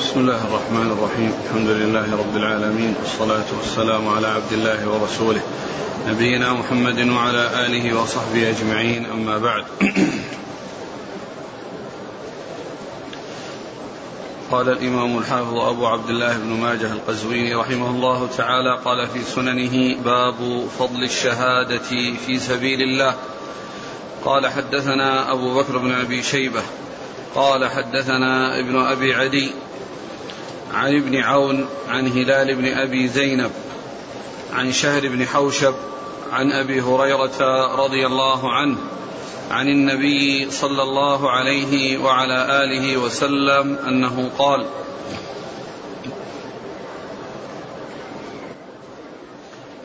بسم الله الرحمن الرحيم. الحمد لله رب العالمين والصلاة والسلام على عبد الله ورسوله نبينا محمد وعلى آله وصحبه أجمعين أما بعد. قال الإمام الحافظ أبو عبد الله بن ماجه القزويني رحمه الله تعالى قال في سننه باب فضل الشهادة في سبيل الله. قال حدثنا أبو بكر بن أبي شيبة قال حدثنا ابن أبي عدي عن ابن عون عن هلال بن أبي زينب عن شهر بن حوشب عن أبي هريرة رضي الله عنه عن النبي صلى الله عليه وعلى آله وسلم أنه قال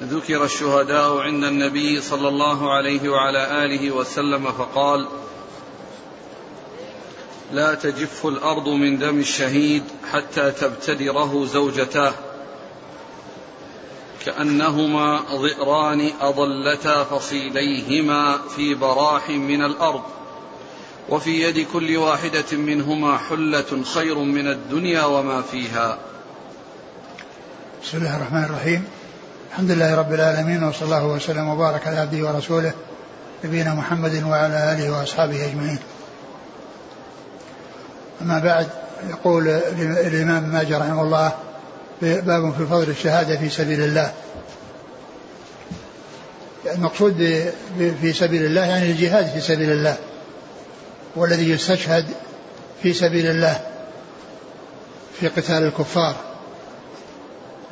ذكر الشهداء عند النبي صلى الله عليه وعلى آله وسلم فقال لا تجف الأرض من دم الشهيد حتى تبتدره زوجتاه كأنهما ضئران أضلتا فصيليهما في براح من الأرض وفي يد كل واحدة منهما حلة خير من الدنيا وما فيها. بسم الله الرحمن الرحيم. الحمد لله رب العالمين وصلى الله وسلم وبارك على عبده ورسوله نبينا محمد وعلى آله وأصحابه أجمعين. أما بعد يقول الإمام ماجد رحمه الله باب في فضل الشهادة في سبيل الله. المقصود في سبيل الله يعني الجهاد في سبيل الله والذي يستشهد في سبيل الله في قتال الكفار.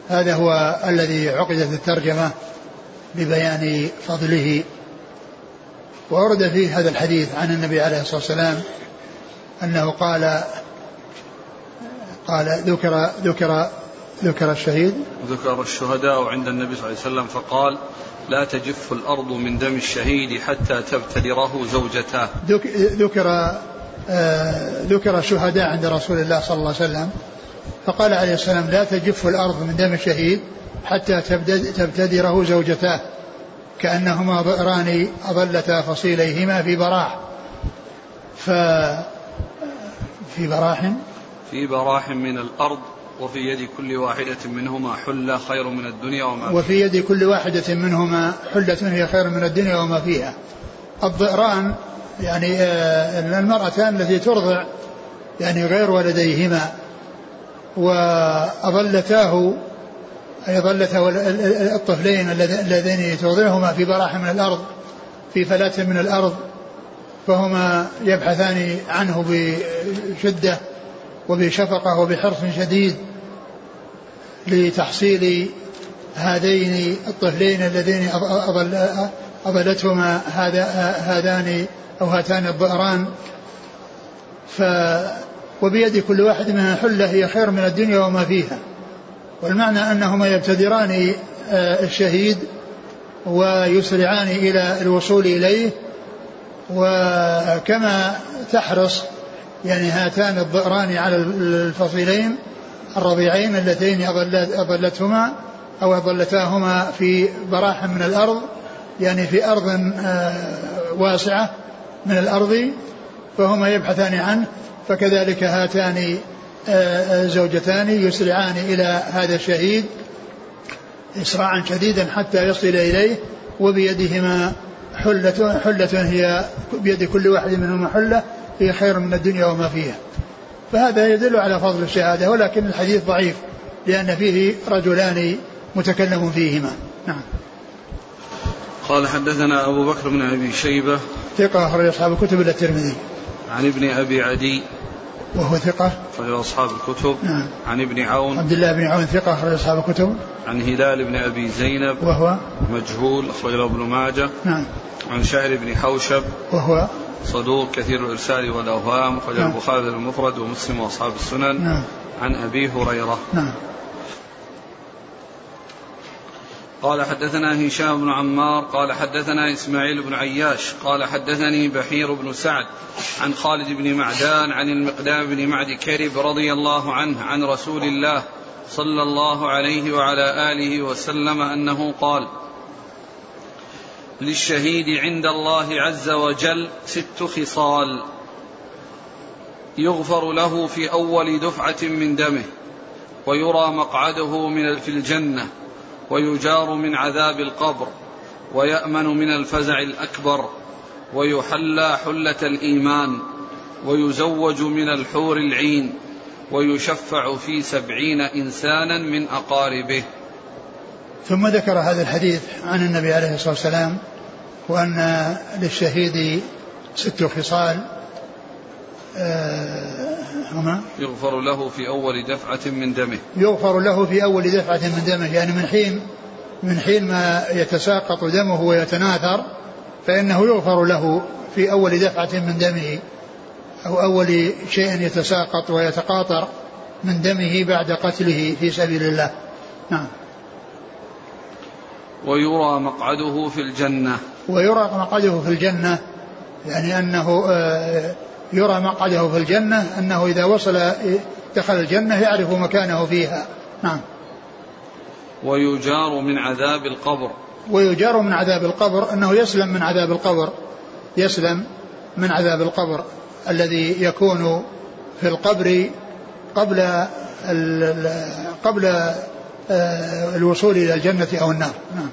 هذا هو الذي عقدت الترجمة ببيان فضله. وورد فيه هذا الحديث عن النبي عليه الصلاة والسلام أنه قال قال ذكر ذكر ذكر الشهيد. ذكر الشهداء عند النبي صلى الله عليه وسلم فقال لا تجف الأرض من دم الشهيد حتى تبتدره زوجتاه ذكر آه ذكر الشهداء عند رسول الله صلى الله عليه وسلم فقال عليه السلام لا تجف الأرض من دم الشهيد حتى تبتدره زوجتاه كأنهما ضئران أضلتا فصيليهما في براح. ف في براح في براح من الأرض وفي يد كل واحدة منهما حلة خير من الدنيا وما فيها. وفي يد كل واحدة منهما حلة هي خير من الدنيا وما فيها. الضئران يعني آه، المرأتان التي ترضع يعني غير ولديهما. وأظلتاه أي ظلتا الطفلين اللذين ترضعهما في براح من الأرض في فلاة من الأرض فهما يبحثان عنه بشدة وبشفقة وبحرص شديد لتحصيل هذين الطفلين اللذين أضلتهما هذا هذان أو هاتان الضئران ف وبيد كل واحد منها حلة هي خير من الدنيا وما فيها. والمعنى أنهما يبتدران آه، الشهيد ويسرعان إلى الوصول إليه. وكما تحرص يعني هاتان الضئران على الفصيلين الرضيعين اللتين أضلتهما أو أضلتاهما في براح من الأرض يعني في أرض آه، واسعة من الأرض فهما يبحثان عنه فكذلك هاتان آه، زوجتان يسرعان إلى هذا الشهيد إسراعا شديدا حتى يصل إليه وبيدهما حلة حلة هي بيد كل واحد منهما حلة هي خير من الدنيا وما فيها. فهذا يدل على فضل الشهادة ولكن الحديث ضعيف لأن فيه رجلان متكلم فيهما. نعم. قال حدثنا أبو بكر بن أبي شيبة ثقة أخرج أصحاب الكتب إلا الترمذي. عن ابن أبي عدي وهو ثقة. أخرج أصحاب الكتب. نعم. عن ابن عون. عبد الله بن عون ثقة أخرج أصحاب الكتب. عن هلال بن أبي زينب. وهو مجهول أخرجه ابن ماجه. نعم. عن شهر بن حوشب. وهو صدوق كثير الإرسال والأوهام. أخرج نعم. البخاري المفرد ومسلم وأصحاب السنن. نعم. عن أبي هريرة. نعم. قال حدثنا هشام بن عمار قال حدثنا إسماعيل بن عياش قال حدثني بحير بن سعد عن خالد بن معدان عن المقدام بن معد كرب رضي الله عنه عن رسول الله صلى الله عليه وعلى آله وسلم أنه قال للشهيد عند الله عز وجل ست خصال يغفر له في أول دفعة من دمه ويرى مقعده من في الجنة ويجار من عذاب القبر ويأمن من الفزع الأكبر ويحلى حلة الإيمان ويزوج من الحور العين ويشفع في سبعين إنسانا من أقاربه. ثم ذكر هذا الحديث عن النبي عليه الصلاة والسلام وأن للشهيد ست خصال آه، هما يغفر له في أول دفعة من دمه. يغفر له في أول دفعة من دمه. يعني من حين من حين ما يتساقط دمه ويتناثر فإنه يغفر له في أول دفعة من دمه أو أول شيء يتساقط ويتقاطر من دمه بعد قتله في سبيل الله. نعم. ويرى مقعده في الجنة. ويرى مقعده في الجنة يعني أنه آه، يرى مقعده في الجنة أنه إذا وصل دخل الجنة يعرف مكانه فيها. نعم. ويجار من عذاب القبر. ويجار من عذاب القبر أنه يسلم من عذاب القبر. يسلم من عذاب القبر الذي يكون في القبر قبل قبل آه، الوصول إلى الجنة أو النار. نعم.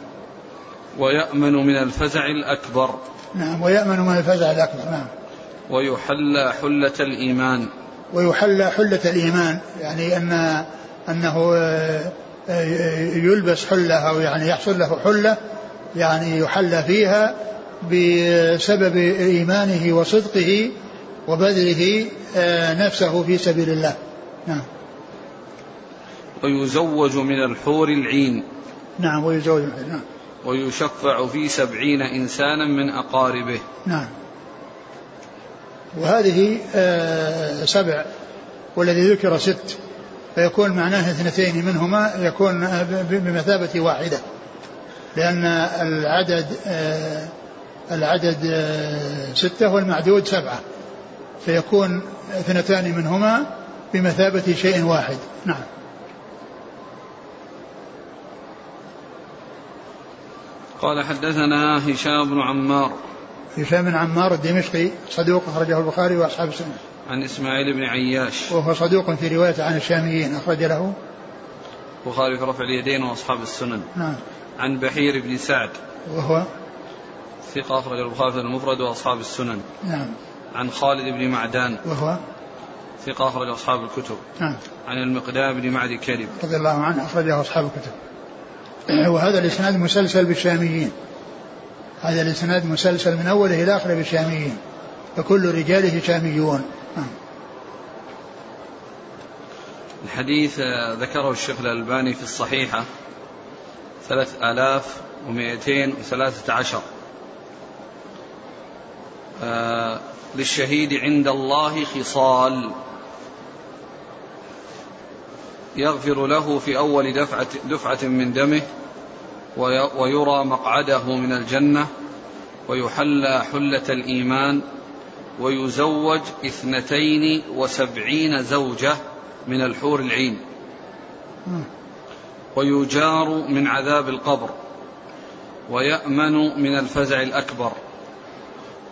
ويأمن من الفزع الأكبر. نعم ويأمن من الفزع الأكبر. نعم. ويحلى حلة الإيمان. ويحلى حلة الإيمان يعني أن أنه آه، آه، يلبس حلة أو يعني يحصل له حلة يعني يحلى فيها بسبب إيمانه وصدقه وبذله آه، نفسه في سبيل الله. نعم. ويزوج من الحور العين. نعم ويزوج نعم ويشفع في سبعين إنسانا من أقاربه. نعم. وهذه آه، سبع والذي ذكر ست فيكون معناه اثنتين منهما يكون بمثابة واحدة لأن العدد آه، العدد ستة والمعدود سبعة فيكون اثنتان منهما بمثابة شيء واحد. نعم. قال حدثنا هشام بن عمار. هشام بن عمار الدمشقي صدوق أخرجه البخاري وأصحاب السنة. عن إسماعيل بن عياش. وهو صدوق في رواية عن الشاميين أخرج له. البخاري في رفع اليدين وأصحاب السنن. نعم. عن بحير بن سعد. وهو؟ ثقة أخرج البخاري في المفرد وأصحاب السنن. نعم. عن خالد بن معدان. وهو؟ ثقة أخرج أصحاب الكتب. نعم. عن المقدام بن معدي كريم رضي الله عنه أخرجه أصحاب الكتب. وهذا الإسناد مسلسل بالشاميين. هذا الإسناد مسلسل من أوله إلى آخره بالشاميين فكل رجاله شاميون. نعم. الحديث ذكره الشيخ الألباني في الصحيحة ثلاث آلاف ومائتين وثلاثة عشر. آه للشهيد عند الله خصال. يغفر له في أول دفعة, دفعة من دمه ويرى مقعده من الجنة ويحلى حلة الإيمان ويزوج اثنتين وسبعين زوجة من الحور العين. ويجار من عذاب القبر ويأمن من الفزع الأكبر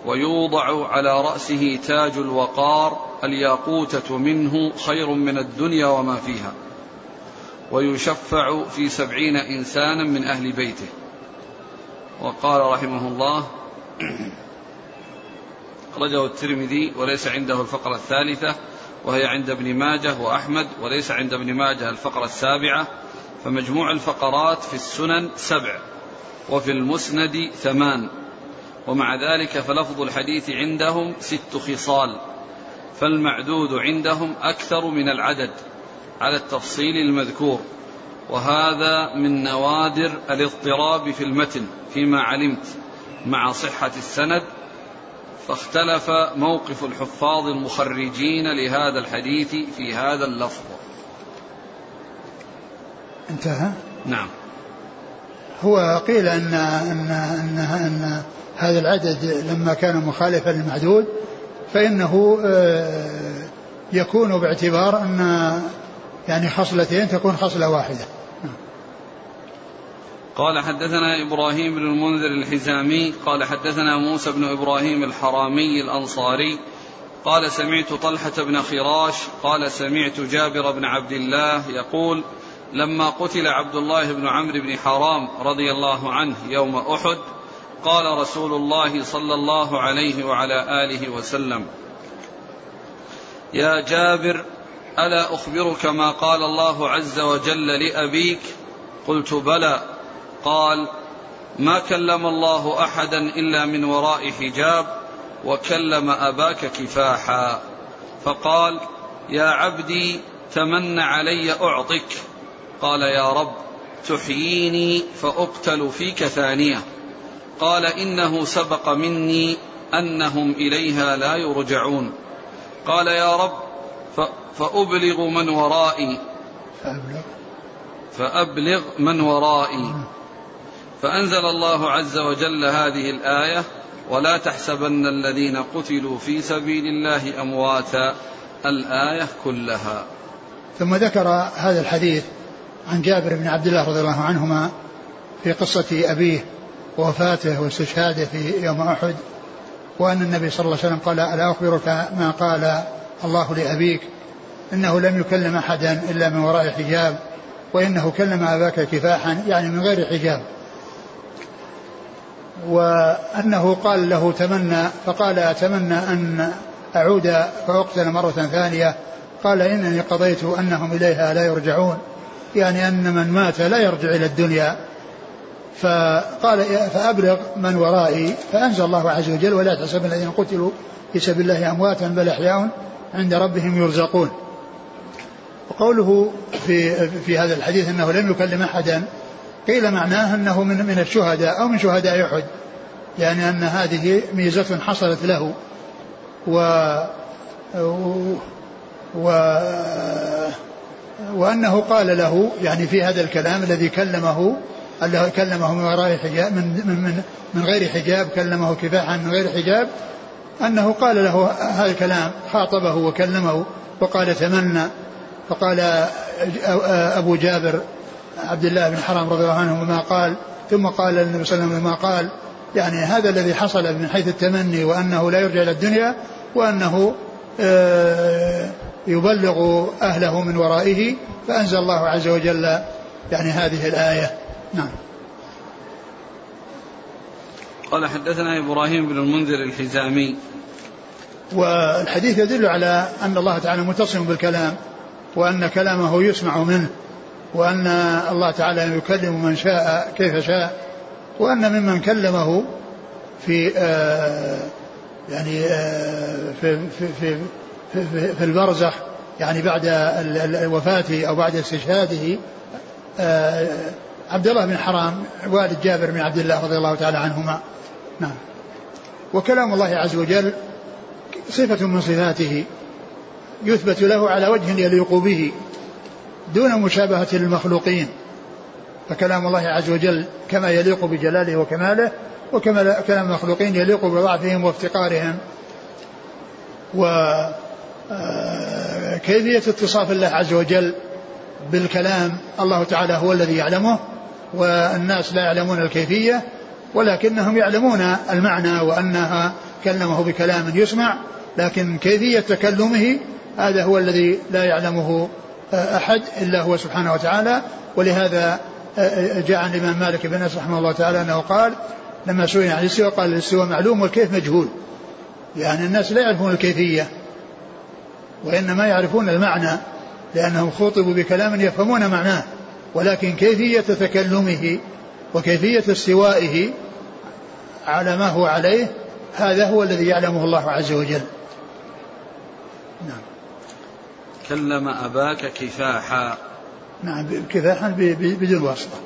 ويوضع على رأسه تاج الوقار الياقوتة منه خير من الدنيا وما فيها. ويشفع في سبعين إنسانا من أهل بيته. وقال رحمه الله أخرجه الترمذي وليس عنده الفقرة الثالثة وهي عند ابن ماجه وأحمد وليس عند ابن ماجه الفقرة السابعة فمجموع الفقرات في السنن سبع وفي المسند ثمان. ومع ذلك فلفظ الحديث عندهم ست خصال فالمعدود عندهم أكثر من العدد. على التفصيل المذكور. وهذا من نوادر الاضطراب في المتن فيما علمت مع صحة السند. فاختلف موقف الحفاظ المخرجين لهذا الحديث في هذا اللفظ. انتهى؟ نعم. هو قيل ان ان ان, أن هذا العدد لما كان مخالفا للمعدود فإنه آه، يكون باعتبار أن يعني خصلتين تكون خصلة واحدة. قال حدثنا إبراهيم بن المنذر الحزامي قال حدثنا موسى بن إبراهيم الحرامي الأنصاري قال سمعت طلحة بن خراش قال سمعت جابر بن عبد الله يقول لما قتل عبد الله بن عمرو بن حرام رضي الله عنه يوم أحد قال رسول الله صلى الله عليه وعلى آله وسلم يا جابر ألا أخبرك ما قال الله عز وجل لأبيك؟ قلت بلى. قال ما كلم الله أحدا إلا من وراء حجاب وكلم أباك كفاحا. فقال يا عبدي تمن علي أعطك. قال يا رب تحييني فأقتل فيك ثانية. قال إنه سبق مني أنهم إليها لا يرجعون. قال يا رب فأبلغ من ورائي. فأبلغ. فأبلغ من ورائي. فأنزل الله عز وجل هذه الآية ولا تحسبن الذين قتلوا في سبيل الله أمواتا. الآية كلها. ثم ذكر هذا الحديث عن جابر بن عبد الله رضي الله عنهما في قصة أبيه ووفاته واستشهاده في يوم أحد وأن النبي صلى الله عليه وسلم قال ألا أخبرك ما قال الله لأبيك إنه لم يكلم أحدا إلا من وراء حجاب وإنه كلم أباك كفاحا يعني من غير حجاب. وأنه قال له تمنى فقال أتمنى أن أعود فأقتل مرة ثانية. قال إنني قضيت أنهم إليها لا يرجعون يعني أن من مات لا يرجع إلى الدنيا. فقال فأبلغ من ورائي فأنزل الله عز وجل ولا تحسب الذين قتلوا في سبيل الله أمواتا بل أحياء عند ربهم يرزقون وقوله في في هذا الحديث إنه لم يكلم أحدا قيل معناه إنه من من الشهداء أو من شهداء أحد يعني أن هذه ميزة حصلت له. و و وأنه قال له يعني في هذا الكلام الذي كلمه الله كلمه من وراء حجاب من من من, من غير حجاب كلمه كفاحا من غير حجاب أنه قال له هذا الكلام خاطبه وكلمه وقال تمنى. فقال أبو جابر عبد الله بن حرام رضي الله عنه ما قال ثم قال النبي صلى الله عليه وسلم ما قال. يعني هذا الذي حصل من حيث التمني وأنه لا يرجع إلى الدنيا وأنه آه، يبلغ أهله من ورائه فأنزل الله عز وجل يعني هذه الآية. نعم. قال حدثنا إبراهيم بن المنذر الحزامي. والحديث يدل على أن الله تعالى متصم بالكلام. وأن كلامه يسمع منه وأن الله تعالى يكلم من شاء كيف شاء وأن ممن كلمه في آه يعني آه في, في, في, في, في البرزخ يعني بعد وفاته أو بعد استشهاده آه عبد الله بن حرام والد جابر بن عبد الله رضي الله تعالى عنهما. نعم. وكلام الله عز وجل صفة من صفاته. يثبت له على وجه يليق به دون مشابهة للمخلوقين. فكلام الله عز وجل كما يليق بجلاله وكماله وكما كلام المخلوقين يليق بضعفهم وافتقارهم. وكيفية آه، اتصاف الله عز وجل بالكلام الله تعالى هو الذي يعلمه والناس لا يعلمون الكيفية ولكنهم يعلمون المعنى وأنها كلمه بكلام يسمع لكن كيفية تكلمه هذا هو الذي لا يعلمه آه، أحد إلا هو سبحانه وتعالى. ولهذا آه، آه، جاء عن الإمام مالك بن أنس رحمه الله تعالى أنه قال لما سئل عن الاستواء قال الاستواء معلوم والكيف مجهول يعني الناس لا يعرفون الكيفية وإنما يعرفون المعنى لأنهم خوطبوا بكلام يفهمون معناه. ولكن كيفية تكلمه وكيفية استوائه على ما هو عليه هذا هو الذي يعلمه الله عز وجل. نعم. كلم أباك كفاحا. نعم كفاحا بدون واسطة.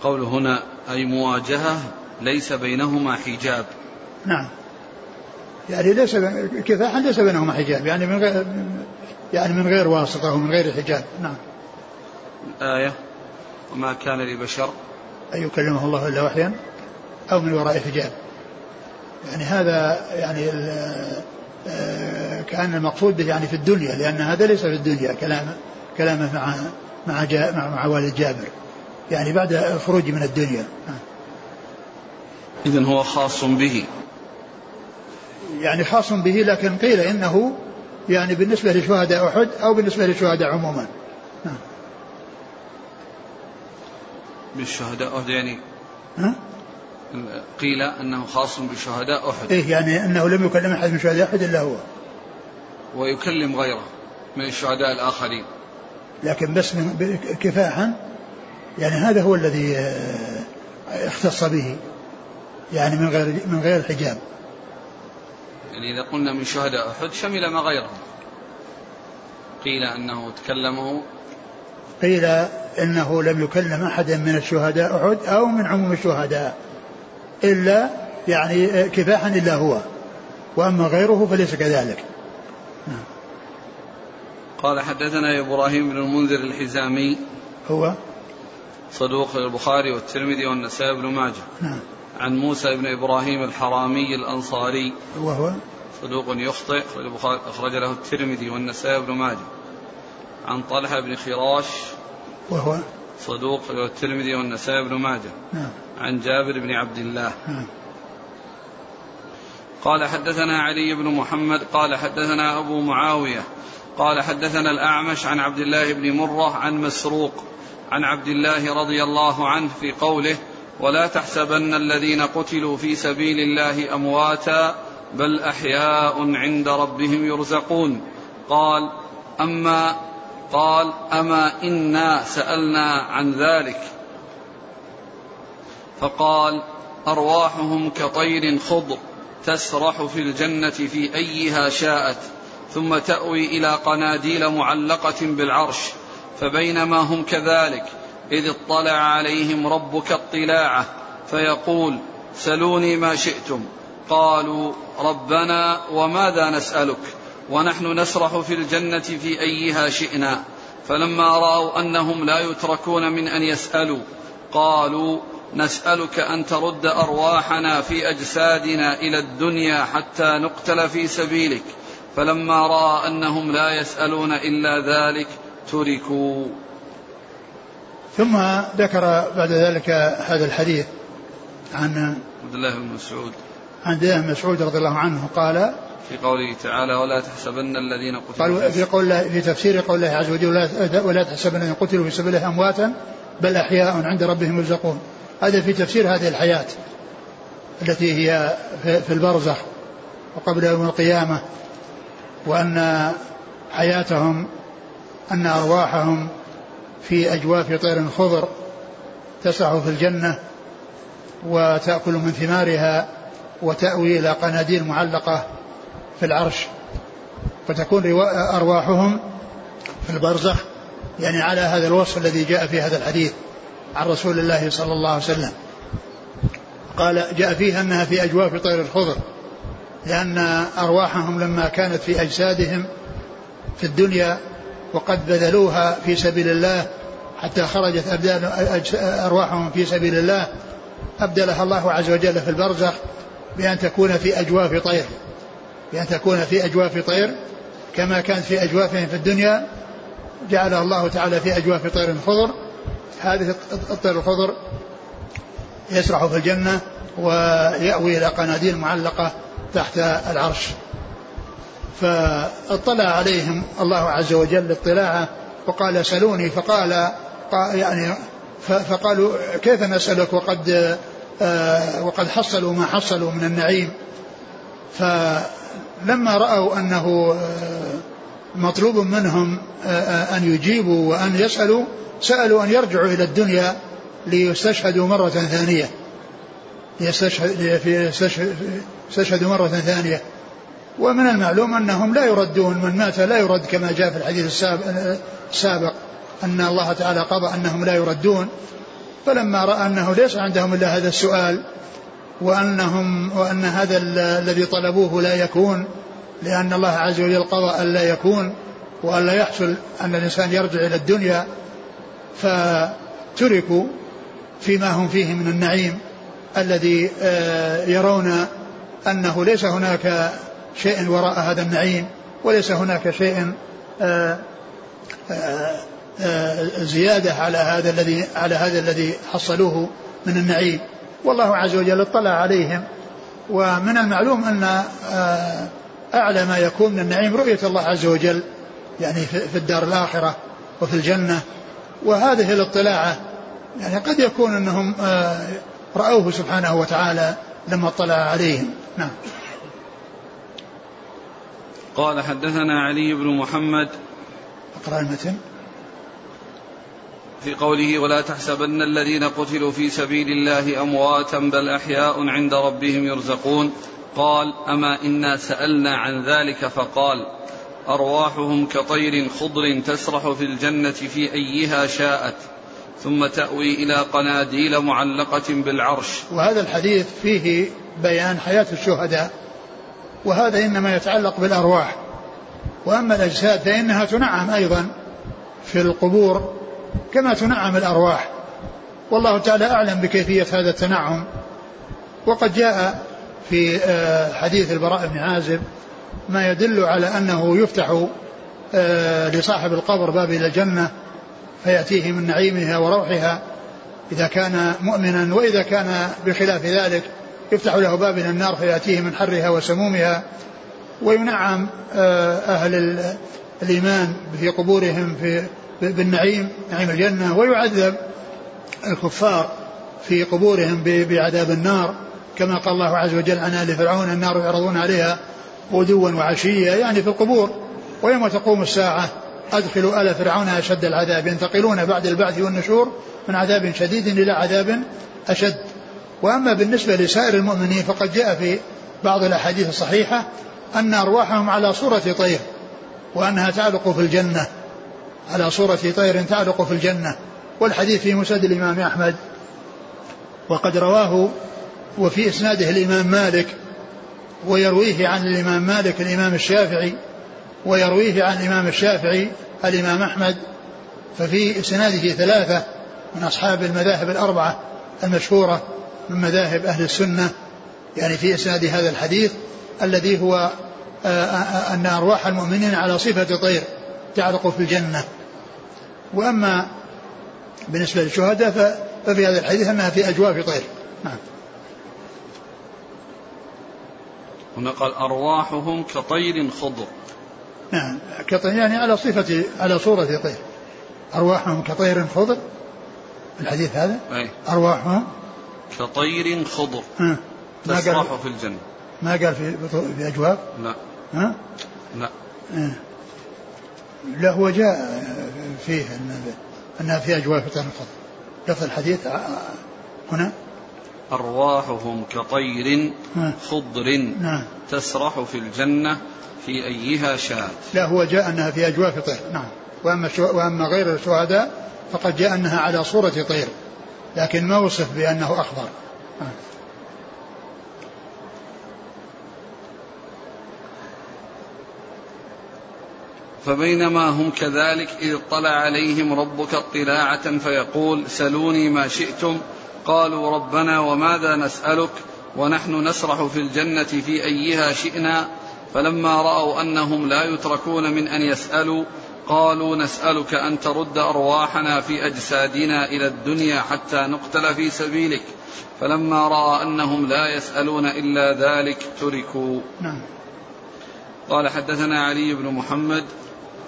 قول هنا أي مواجهة ليس بينهما حجاب. نعم. يعني ليس كفاحا ليس بينهما حجاب يعني من غير يعني من غير واسطة ومن غير حجاب. نعم. الآية وما كان لبشر. أن يكلمه الله إلا وحيا أو من وراء حجاب. يعني هذا يعني كان المقصود به يعني في الدنيا لأن هذا ليس في الدنيا كلامه كلامه مع مع جا مع, مع والد جابر يعني بعد خروجه من الدنيا. إذا هو خاص به. يعني خاص به لكن قيل إنه يعني بالنسبة لشهداء أحد أو بالنسبة للشهداء عموما. نعم. بالشهداء أحد يعني؟ ها؟ قيل أنه خاص بشهداء أحد. إيه يعني أنه لم يكلم أحد من شهداء أحد إلا هو. ويكلم غيره من الشهداء الآخرين. لكن بس من كفاحا يعني هذا هو الذي آه، اختص به يعني من غير من غير حجاب. يعني إذا قلنا من شهداء أحد شمل ما غيره. قيل أنه تكلمه. قيل إنه لم يكلم أحدا من الشهداء أحد أو من عموم الشهداء. إلا يعني كفاحا إلا هو. وأما غيره فليس كذلك. قال حدثنا إبراهيم بن المنذر الحزامي. هو؟ صدوق البخاري والترمذي والنسائي بن ماجه. نعم. عن موسى بن إبراهيم الحرامي الأنصاري. وهو؟ صدوق يخطئ أخرج له الترمذي والنسائي بن ماجه. عن طلحة بن خراش. وهو؟ صدوق الترمذي والنسائي بن ماجه. نعم. عن جابر بن عبد الله. قال حدثنا علي بن محمد قال حدثنا أبو معاوية قال حدثنا الأعمش عن عبد الله بن مرة عن مسروق عن عبد الله رضي الله عنه في قوله ولا تحسبن الذين قتلوا في سبيل الله أمواتا بل أحياء عند ربهم يرزقون. قال أما قال أما إنا سألنا عن ذلك. فقال أرواحهم كطير خضر تسرح في الجنة في أيها شاءت ثم تأوي إلى قناديل معلقة بالعرش فبينما هم كذلك إذ اطلع عليهم ربك اطلاعه فيقول سلوني ما شئتم. قالوا ربنا وماذا نسألك؟ ونحن نسرح في الجنة في أيها شئنا. فلما رأوا أنهم لا يتركون من أن يسألوا قالوا نسألك أن ترد أرواحنا في أجسادنا إلى الدنيا حتى نقتل في سبيلك فلما رأى أنهم لا يسألون إلا ذلك تركوا. ثم ذكر بعد ذلك هذا الحديث عن عبد الله بن مسعود. عن عبد الله بن مسعود رضي الله عنه قال في قوله تعالى ولا تحسبن الذين قتلوا قالوا في قول في تفسير قول الله عز وجل ولا تحسبن الذين قتلوا في سبيل الله امواتا بل أحياء عند ربهم يرزقون. هذا في تفسير هذه الحياة التي هي في البرزخ وقبل يوم القيامة وأن حياتهم أن أرواحهم في أجواف طير خضر تسع في الجنة وتأكل من ثمارها وتأوي إلى قناديل معلقة في العرش. فتكون أرواحهم في البرزخ يعني على هذا الوصف الذي جاء في هذا الحديث. عن رسول الله صلى الله عليه وسلم. قال جاء فيها أنها في أجواف طير الخضر لأن أرواحهم لما كانت في أجسادهم في الدنيا وقد بذلوها في سبيل الله حتى خرجت أبدان أرواحهم في سبيل الله أبدلها الله عز وجل في البرزخ بأن تكون في أجواف طير. بأن تكون في أجواف طير كما كانت في أجوافهم في الدنيا جعلها الله تعالى في أجواف طير خضر هذه الطير الخضر يسرح في الجنة ويأوي إلى قناديل معلقة تحت العرش. فاطلع عليهم الله عز وجل اطلاعه وقال سلوني فقال يعني فقالوا كيف نسألك وقد آه، وقد حصلوا ما حصلوا من النعيم؟ فلما رأوا أنه آه، مطلوب منهم آه، أن يجيبوا وأن يسألوا سألوا أن يرجعوا إلى الدنيا ليستشهدوا مرة ثانية. ليستشهدوا مرة ثانية. ومن المعلوم أنهم لا يردون. من مات لا يرد كما جاء في الحديث السابق أن الله تعالى قضى أنهم لا يردون. فلما رأى أنه ليس عندهم إلا هذا السؤال وأنهم وأن هذا الذي طلبوه لا يكون لأن الله عز وجل قضى أن لا يكون وأن لا يحصل أن الإنسان يرجع إلى الدنيا فتركوا فيما هم فيه من النعيم الذي آه، يرون أنه ليس هناك شيء وراء هذا النعيم وليس هناك شيء آه، آه، زيادة على هذا الذي على هذا الذي حصلوه من النعيم. والله عز وجل اطلع عليهم. ومن المعلوم أن آه، أعلى ما يكون من النعيم رؤية الله عز وجل يعني في الدار الآخرة وفي الجنة. وهذه الاطلاعة يعني قد يكون أنهم آه، رأوه سبحانه وتعالى لما اطلع عليهم. نعم. قال حدثنا علي بن محمد. أقرأ المتن. في قوله ولا تحسبن الذين قتلوا في سبيل الله أمواتا بل أحياء عند ربهم يرزقون قال أما إنا سألنا عن ذلك فقال أرواحهم كطير خضر تسرح في الجنة في أيها شاءت ثم تأوي إلى قناديل معلقة بالعرش. وهذا الحديث فيه بيان حياة الشهداء وهذا إنما يتعلق بالأرواح. وأما الأجساد فإنها تنعم أيضا في القبور كما تنعم الأرواح. والله تعالى أعلم بكيفية هذا التنعم. وقد جاء في آه، حديث البراء بن عازب ما يدل على أنه يفتح آه، لصاحب القبر باب إلى الجنة فيأتيه من نعيمها وروحها إذا كان مؤمنا وإذا كان بخلاف ذلك يفتح له باب إلى النار فيأتيه من حرها وسمومها وينعم آه، أهل الإيمان في قبورهم في بالنعيم نعيم الجنة ويعذب الكفار في قبورهم بعذاب النار كما قال الله عز وجل عن آل فرعون النار يعرضون عليها غدوا وعشيا يعني في القبور. ويوم تقوم الساعة أدخلوا آل فرعون أشد العذاب. ينتقلون بعد البعث والنشور من عذاب شديد إلى عذاب أشد. وأما بالنسبة لسائر المؤمنين فقد جاء في بعض الأحاديث الصحيحة أن أرواحهم على صورة طير وأنها تعلق في الجنة. على صورة طير تعلق في الجنة. والحديث في مسند الإمام أحمد. وقد رواه وفي إسناده الإمام مالك. ويرويه عن الإمام مالك الإمام الشافعي ويرويه عن الإمام الشافعي الإمام أحمد ففي إسناده ثلاثة من أصحاب المذاهب الأربعة المشهورة من مذاهب أهل السنة يعني في إسناد هذا الحديث الذي هو آه، آه، أن أرواح المؤمنين على صفة طير تعلق في الجنة. وأما بالنسبة للشهداء ففي هذا الحديث أنها في أجواف طير. نعم. هنا قال أرواحهم كطير خضر. نعم كطير يعني على صفة على صورة طير. أرواحهم كطير خضر الحديث هذا؟ أي. أرواحهم كطير خضر. ها. تسرح في الجنة. ما قال في في أجواف لا. ها؟ لا. لا هو جاء فيه أن أنها في أجواف الخضر. لفظ الحديث هنا. أرواحهم كطير خضر نعم. تسرح في الجنة في أيها شاءت لا هو جاء أنها في أجواف طير. نعم. وأما, وأما غير الشهداء فقد جاء أنها على صورة طير لكن ما وصف بأنه أخضر. نعم. فبينما هم كذلك إذ اطلع عليهم ربك اطلاعة فيقول سلوني ما شئتم قالوا ربنا وماذا نسألك ونحن نسرح في الجنة في أيها شئنا؟ فلما رأوا أنهم لا يتركون من أن يسألوا قالوا نسألك أن ترد أرواحنا في أجسادنا إلى الدنيا حتى نقتل في سبيلك. فلما رأى أنهم لا يسألون إلا ذلك تركوا. نعم. قال حدثنا علي بن محمد.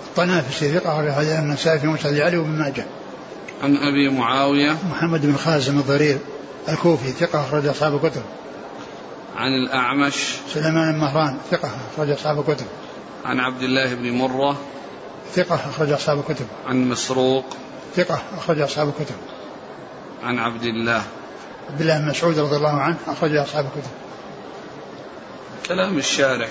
الطنافسي ثقة أخرج حديث النسائي في مسند علي وابن ماجه. عن أبي معاوية محمد بن خازم الضرير الكوفي ثقة أخرج أصحاب الكتب. عن الأعمش سليمان بن مهران ثقة أخرج أصحاب الكتب. عن عبد الله بن مرة ثقة أخرج أصحاب الكتب. عن مسروق ثقة أخرج أصحاب الكتب. عن عبد الله عبد الله بن مسعود رضي الله عنه أخرج أصحاب الكتب. كلام الشارح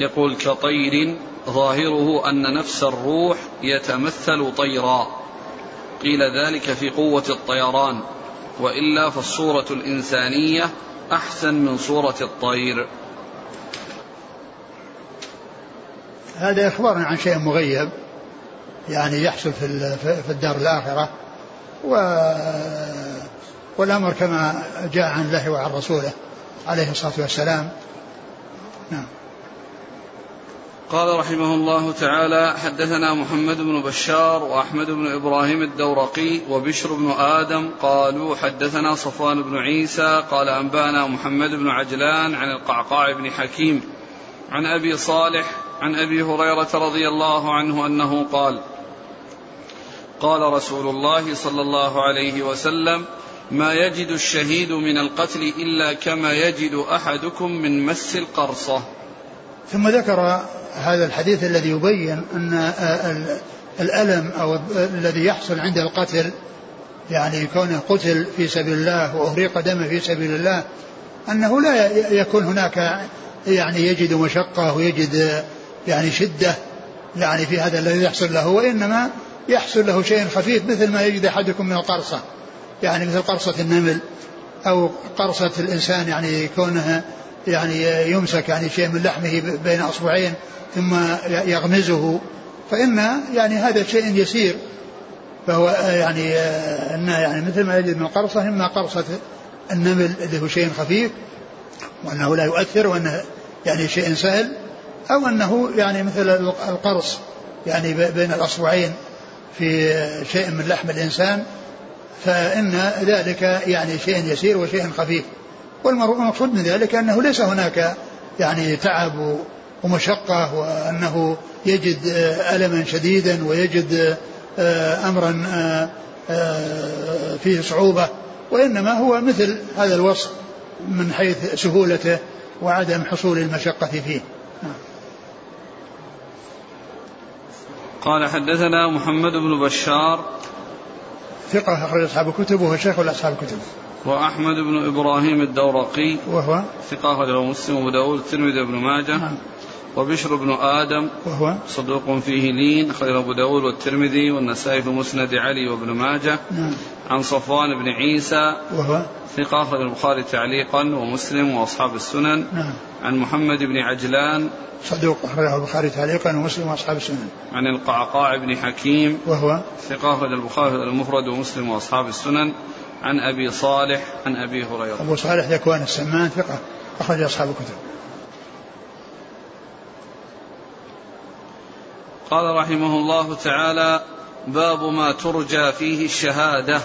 يقول كطير ظاهره أن نفس الروح يتمثل طيرا قيل ذلك في قوة الطيران وإلا فالصورة الإنسانية أحسن من صورة الطير. هذا إخبار عن شيء مغيب يعني يحصل في في الدار الآخرة و والأمر كما جاء عن الله وعن رسوله عليه الصلاة والسلام. نعم. قال رحمه الله تعالى حدثنا محمد بن بشار وأحمد بن إبراهيم الدورقي وبشر بن آدم قالوا حدثنا صفوان بن عيسى قال أنبأنا محمد بن عجلان عن القعقاع بن حكيم عن أبي صالح عن أبي هريرة رضي الله عنه أنه قال قال رسول الله صلى الله عليه وسلم ما يجد الشهيد من القتل إلا كما يجد أحدكم من مس القرصة. ثم ذكر هذا الحديث الذي يبين أن الألم أو الذي يحصل عند القتل يعني كونه قتل في سبيل الله واهريق دمه في سبيل الله أنه لا يكون هناك يعني يجد مشقة ويجد يعني شدة يعني في هذا الذي يحصل له وإنما يحصل له شيء خفيف مثل ما يجد أحدكم من القرصة يعني مثل قرصة النمل أو قرصة الإنسان يعني كونها يعني يمسك يعني شيء من لحمه بين أصبعين ثم يغمزه فإن يعني هذا شيء يسير فهو يعني أن يعني مثل ما يجد من القرصة إما قرصة النمل اللي هو شيء خفيف وأنه لا يؤثر وأنه يعني شيء سهل أو أنه يعني مثل القرص يعني بين الأصبعين في شيء من لحم الإنسان فإن ذلك يعني شيء يسير وشيء خفيف. والمقصود من ذلك أنه ليس هناك يعني تعب ومشقة وأنه يجد ألما شديدا ويجد أمرا فيه صعوبة. وإنما هو مثل هذا الوصف من حيث سهولته وعدم حصول المشقة فيه. قال حدثنا محمد بن بشار. ثقة أخرج أصحاب الكتب وهو شيخ أصحاب الكتب. وأحمد بن إبراهيم الدورقي. وهو؟ ثقة أخرجه مسلم وأبو داود الترمذي بن ماجه. نعم. وبشر بن آدم وهو صدوق فيه لين خير أبو داود والترمذي والنسائي في مسند علي وابن ماجه. نعم. عن صفوان بن عيسى وهو ثقة أخرج البخاري تعليقا ومسلم وأصحاب السنن. نعم. عن محمد بن عجلان صدوق أخرجه البخاري تعليقا ومسلم وأصحاب السنن. عن القعقاع بن حكيم وهو ثقة أخرج البخاري المفرد ومسلم وأصحاب السنن. عن أبي صالح عن أبي هريرة. أبو صالح ذكوان السمان ثقة أخرج أصحاب الكتب. قال رحمه الله تعالى باب ما ترجى فيه الشهادة.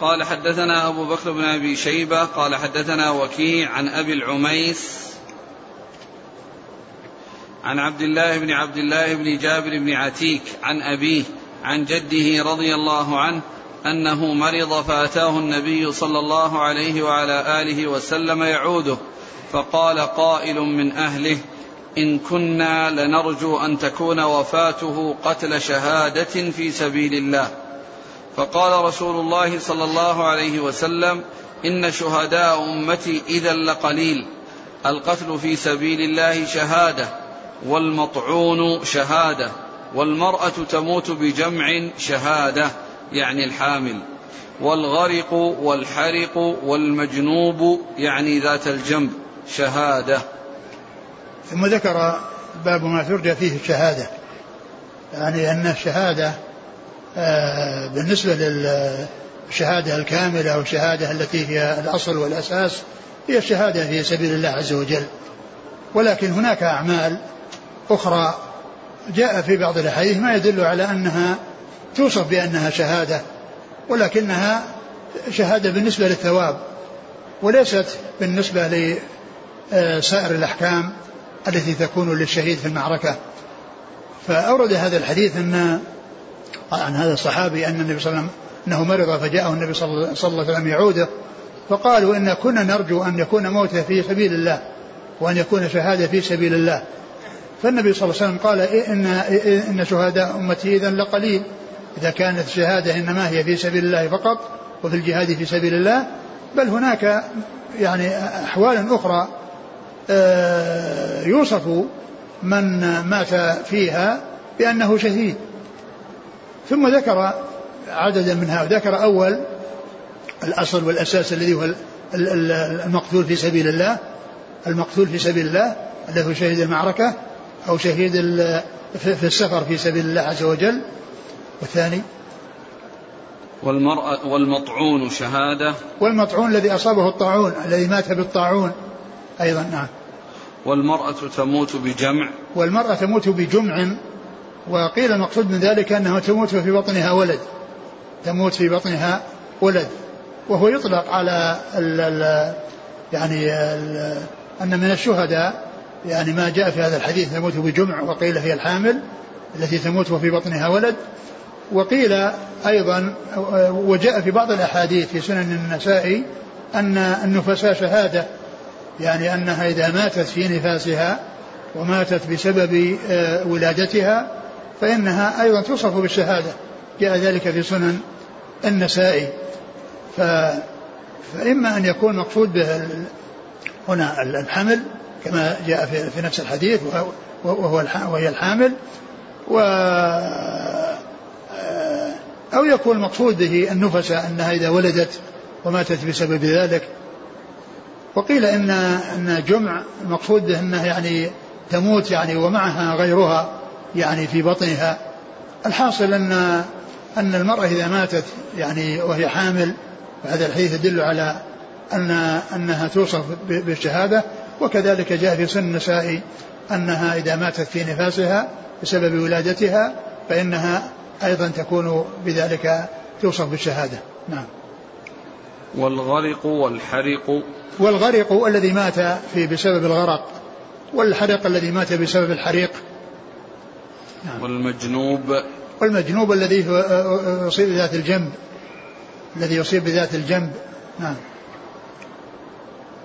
قال حدثنا أبو بكر بن أبي شيبة قال حدثنا وكيع عن أبي العميس عن عبد الله بن عبد الله بن جابر بن عتيك عن أبيه عن جده رضي الله عنه أنه مرض فأتاه النبي صلى الله عليه وعلى آله وسلم يعوده فقال قائل من أهله إن كنا لنرجو أن تكون وفاته قتل شهادة في سبيل الله. فقال رسول الله صلى الله عليه وسلم إن شهداء أمتي إذا لقليل. القتل في سبيل الله شهادة والمطعون شهادة والمرأة تموت بجمع شهادة يعني الحامل. والغرق والحرق والمجنوب يعني ذات الجنب شهادة. ثم ذكر باب ما ترجى فيه الشهادة. يعني أن الشهادة آه، بالنسبة للشهادة الكاملة أو الشهادة التي هي الأصل والأساس هي الشهادة في سبيل الله عز وجل. ولكن هناك أعمال أخرى جاء في بعض الأحاديث ما يدل على أنها توصف بأنها شهادة ولكنها شهادة بالنسبة للثواب وليست بالنسبة لسائر الأحكام. التي تكون للشهيد في المعركة. فأورد هذا الحديث أن عن هذا الصحابي أن النبي صلى الله عليه وسلم أنه مرض فجاءه النبي صلى الله عليه وسلم يعوده. فقالوا إن كنا نرجو أن يكون موته في سبيل الله وأن يكون شهادة في سبيل الله. فالنبي صلى الله عليه وسلم قال إن, إن شهداء أمتي إذا لقليل. إذا كانت الشهادة إنما هي في سبيل الله فقط وفي الجهاد في سبيل الله بل هناك يعني أحوال أخرى يوصف من مات فيها بأنه شهيد. ثم ذكر عددا منها ذكر أول الأصل والأساس الذي هو المقتول في سبيل الله. المقتول في سبيل الله الذي هو شهيد المعركة أو شهيد في السفر في سبيل الله عز وجل. والثاني؟ والمرأة والمطعون شهادة. والمطعون الذي أصابه الطاعون الذي مات بالطاعون. أيضا نعم. والمرأة تموت بجمع. والمرأة تموت بجمع وقيل المقصود من ذلك أنها تموت في بطنها ولد. تموت في بطنها ولد. وهو يطلق على ال ال يعني ال أن من الشهداء يعني ما جاء في هذا الحديث تموت بجمع وقيل هي الحامل التي تموت وفي بطنها ولد. وقيل أيضا وجاء في بعض الأحاديث في سنن النسائي أن النفساء شهادة. يعني أنها إذا ماتت في نفاسها وماتت بسبب آه، ولادتها فإنها أيضا توصف بالشهادة. جاء ذلك في سنن النسائي. ف فإما أن يكون مقصود به هنا الحمل كما جاء في, نفس الحديث وهو وهي الحامل و أو يكون المقصود به النفسة أنها إذا ولدت وماتت بسبب ذلك. وقيل إن أن جمع المقصود به أنه يعني تموت يعني ومعها غيرها يعني في بطنها. الحاصل أن أن المرأة إذا ماتت يعني وهي حامل فهذا الحديث يدل على أن أنها توصف بالشهادة وكذلك جاء في سن النساء أنها إذا ماتت في نفاسها بسبب ولادتها فإنها أيضا تكون بذلك توصف بالشهادة. نعم. والغرق والحرق والغرق الذي مات في بسبب الغرق والحرق الذي مات بسبب الحريق. نعم. والمجنوب. والمجنوب الذي يصيب بذات الجنب. الذي يصيب بذات الجنب. نعم.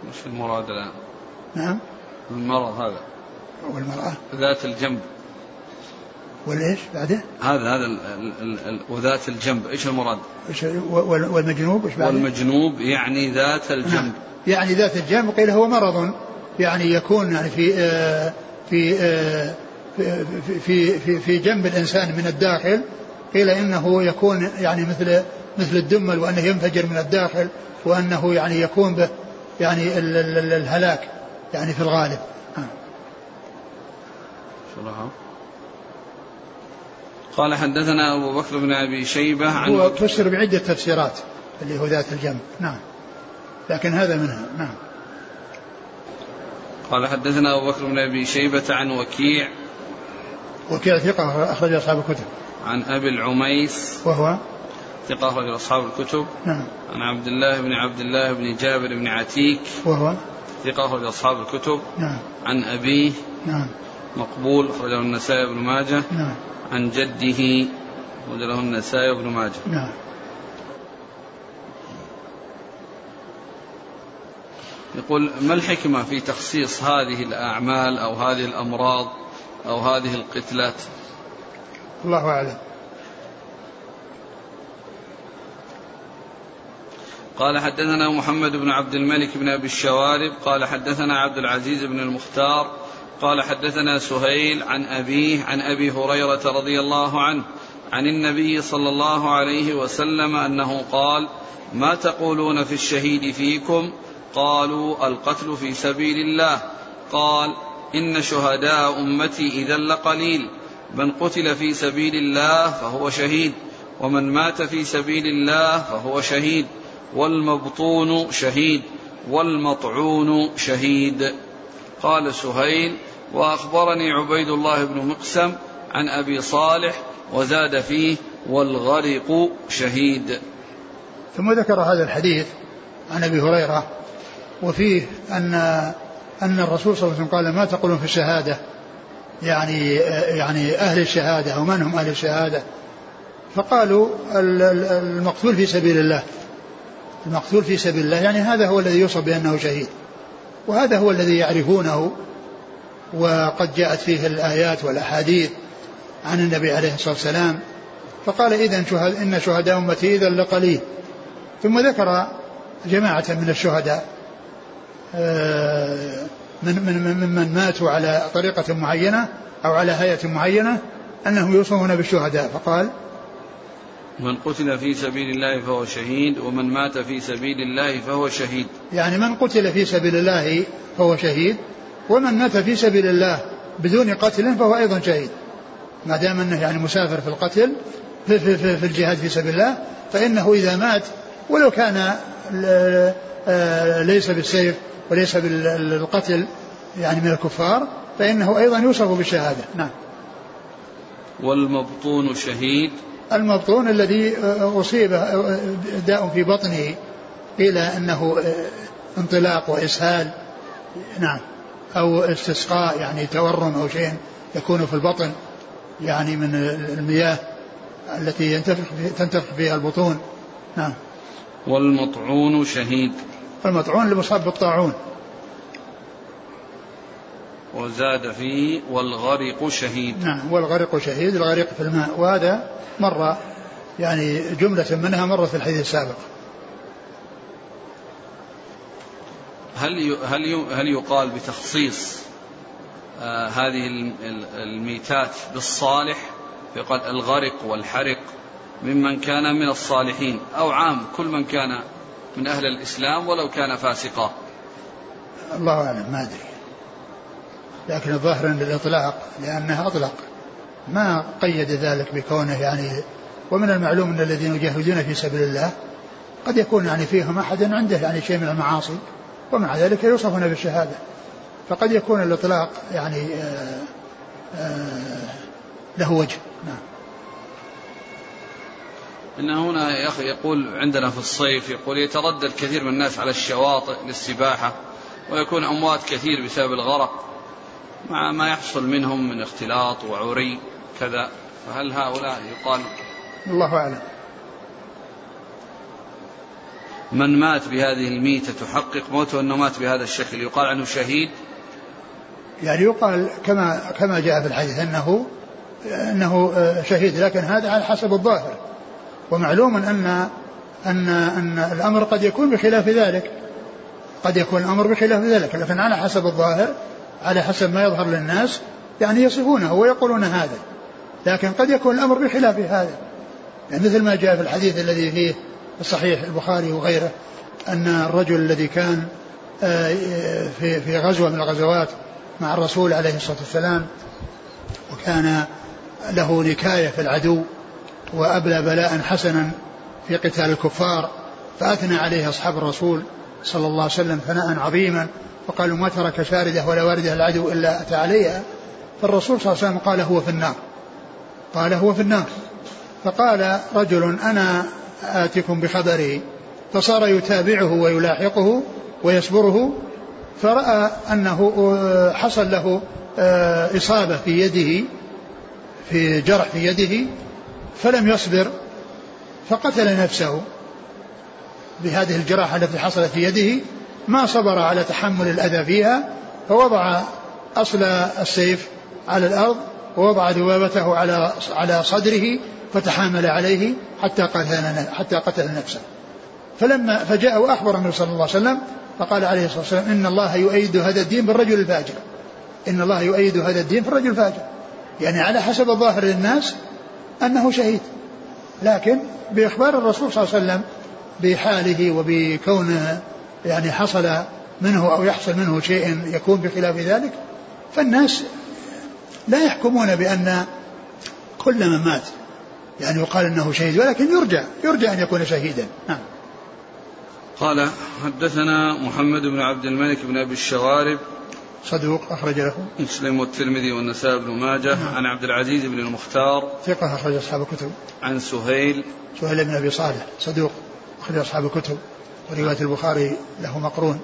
وش المراد الآن؟ نعم. المرض هذا. والمرأة. ذات الجنب. والإيش بعده؟ هذا هذا ال ال ال وذات الجنب إيش المراد؟ إيش والمجنوب إيش بعده؟ والمجنوب يعني ذات الجنب نعم. يعني ذات الجنب قيل هو مرض يعني يكون يعني في آه في آه في في في, في جنب الإنسان من الداخل قيل إنه يكون يعني مثل مثل الدمل وأنه ينفجر من الداخل وأنه يعني يكون به يعني الهلاك يعني في الغالب. شرحه قال حدثنا أبو بكر بن أبي شيبة عن هو فسر بعدة تفسيرات اللي هو ذات الجنب نعم. لكن هذا منها. نعم. قال حدثنا أبو بكر بن أبي شيبة عن وكيع وكيع ثقة أخرج أصحاب الكتب. عن أبي العميس وهو؟ ثقة أخرج أصحاب الكتب. نعم. عن عبد الله بن عبد الله بن جابر بن عتيك وهو؟ ثقة أخرج أصحاب الكتب. نعم. عن أبيه نعم. مقبول أخرجه النسائي بن ماجه. نعم. عن جده وله النسائي بن ماجه. نعم. يقول ما الحكمة في تخصيص هذه الأعمال أو هذه الأمراض أو هذه القتلات؟ الله أعلم. قال حدثنا محمد بن عبد الملك بن أبي الشوارب قال حدثنا عبد العزيز بن المختار قال حدثنا سهيل عن أبيه عن أبي هريرة رضي الله عنه عن النبي صلى الله عليه وسلم أنه قال ما تقولون في الشهيد فيكم؟ قالوا القتل في سبيل الله. قال إن شهداء أمتي إذا لقليل من قتل في سبيل الله فهو شهيد ومن مات في سبيل الله فهو شهيد والمبطون شهيد والمطعون شهيد. قال سهيل وأخبرني عبيد الله بن مقسم عن أبي صالح وزاد فيه والغرق شهيد. ثم ذكر هذا الحديث عن أبي هريرة وفيه ان أن الرسول صلى الله عليه وسلم قال ما تقولون في الشهادة؟ يعني يعني أهل الشهادة أو من هم أهل الشهادة؟ فقالوا المقتول في سبيل الله. المقتول في سبيل الله يعني هذا هو الذي يوصف بأنه شهيد. وهذا هو الذي يعرفونه وقد جاءت فيه الآيات والأحاديث عن النبي عليه الصلاة والسلام فقال إذا شهد إن شهداء أمتي إذا لقليل. ثم ذكر جماعة من الشهداء آه، من من ممن ماتوا على طريقة معينة أو على هيئة معينة أنهم يوصفون بالشهداء فقال من قتل في سبيل الله فهو شهيد ومن مات في سبيل الله فهو شهيد. يعني من قتل في سبيل الله فهو شهيد ومن مات في سبيل الله بدون قتل فهو أيضا شهيد. ما دام أنه يعني مسافر في القتل في, في, في, في الجهاد في سبيل الله فإنه إذا مات ولو كان آه، ليس بالسيف وليس بالقتل يعني من الكفار فإنه أيضا يوصف بالشهادة. نعم. والمبطون شهيد. المبطون الذي أصيب داء في بطنه قيل أنه انطلاق وإسهال. نعم. أو استسقاء يعني تورم أو شيء يكون في البطن يعني من المياه التي ينتفخ تنتفخ فيها البطون. نعم. والمطعون شهيد. المطعون المصاب بالطاعون. وزاد فيه والغرق شهيد. نعم والغرق شهيد الغرق في الماء. وهذا مر يعني جملة منها مرت في الحديث السابق. هل هل هل يقال بتخصيص آه هذه الميتات بالصالح؟ يقال الغرق والحرق ممن كان من الصالحين أو عام كل من كان من أهل الإسلام ولو كان فاسقا. الله أعلم ما أدري. لكن الظاهر أن الإطلاق لأنها أطلق. ما قيد ذلك بكونه يعني ومن المعلوم أن الذين يجاهدون في سبيل الله قد يكون يعني فيهم أحد عنده يعني شيء من المعاصي. ومع ذلك يوصفون بالشهادة. فقد يكون الإطلاق يعني آآ آآ له وجه. نعم. إن هنا يا أخي يقول عندنا في الصيف يقول يتردد كثير من الناس على الشواطئ للسباحة ويكون أموات كثير بسبب الغرق. مع ما يحصل منهم من اختلاط وعري كذا فهل هؤلاء يقال؟ الله أعلم. من مات بهذه الميتة تحقق موته أنه مات بهذا الشكل. يقال عنه شهيد. يعني يقال كما كما جاء في الحديث أنه أنه شهيد لكن هذا على حسب الظاهر. ومعلوم أن أن أن الأمر قد يكون بخلاف ذلك. قد يكون الأمر بخلاف ذلك لكن على حسب الظاهر على حسب ما يظهر للناس يعني يصفونه ويقولون هذا. لكن قد يكون الأمر بخلاف هذا. يعني مثل ما جاء في الحديث الذي فيه صحيح البخاري وغيره أن الرجل الذي كان آه، في في غزوة من الغزوات مع الرسول عليه الصلاة والسلام وكان له نكاية في العدو وأبلى بلاء حسنا في قتال الكفار فأثنى عليه أصحاب الرسول صلى الله عليه وسلم ثناء عظيما وقالوا ما ترك شاردة ولا واردة العدو إلا أتى عليها فالرسول صلى الله عليه وسلم قال هو في النار قال هو في النار فقال رجل أنا آتكم بخبره فصار يتابعه ويلاحقه ويصبره فرأى أنه حصل له آه، إصابة في يده في جرح في يده فلم يصبر فقتل نفسه بهذه الجراحة التي حصلت في يده ما صبر على تحمل الأذى فيها فوضع أصل السيف على الأرض ووضع ذبابته على على صدره فتحامل عليه حتى قتل حتى قتل نفسه. فلما فجاء وأخبر النبي صلى الله عليه وسلم فقال عليه الصلاة والسلام إن الله يؤيد هذا الدين بالرجل الفاجر. إن الله يؤيد هذا الدين بالرجل الفاجر. يعني على حسب الظاهر للناس أنه شهيد. لكن بإخبار الرسول صلى الله عليه وسلم بحاله وبكونه يعني حصل منه أو يحصل منه شيء يكون بخلاف ذلك فالناس لا يحكمون بأن كل من مات يعني يقال إنه شهيد ولكن يرجى يرجى أن يكون شهيدا. نعم. قال حدثنا محمد بن عبد الملك بن أبي الشوارب. صدوق أخرج له. مسلم والترمذي والنسائي بن ماجه. نعم. عن عبد العزيز بن المختار. ثقة أخرج أصحاب الكتب. عن سهيل. سهيل بن أبي صالح صدوق أخرج أصحاب الكتب. ورواية البخاري له مقرون.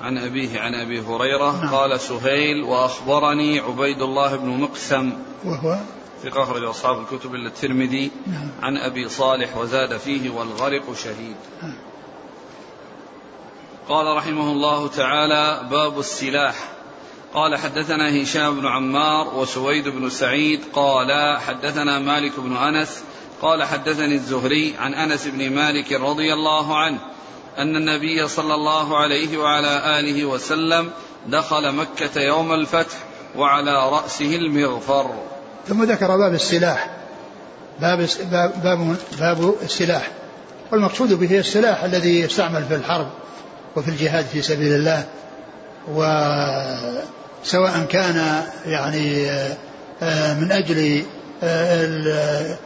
عن أبيه عن أبي هريرة. نعم. قال سهيل وأخبرني عبيد الله بن مقسم. وهو؟ ثقة أخرج أصحاب الكتب إلا الترمذي نعم. عن أبي صالح وزاد فيه والغرق شهيد. نعم. قال رحمه الله تعالى باب السلاح. قال حدثنا هشام بن عمار وسويد بن سعيد. قال حدثنا مالك بن أنس. قال حدثني الزهري عن أنس بن مالك رضي الله عنه أن النبي صلى الله عليه وعلى آله وسلم دخل مكة يوم الفتح وعلى رأسه المغفر. ثم ذكر باب السلاح. باب باب باب السلاح. والمقصود به السلاح الذي يستعمل في الحرب وفي الجهاد في سبيل الله وسواء كان يعني آه، من أجل آه،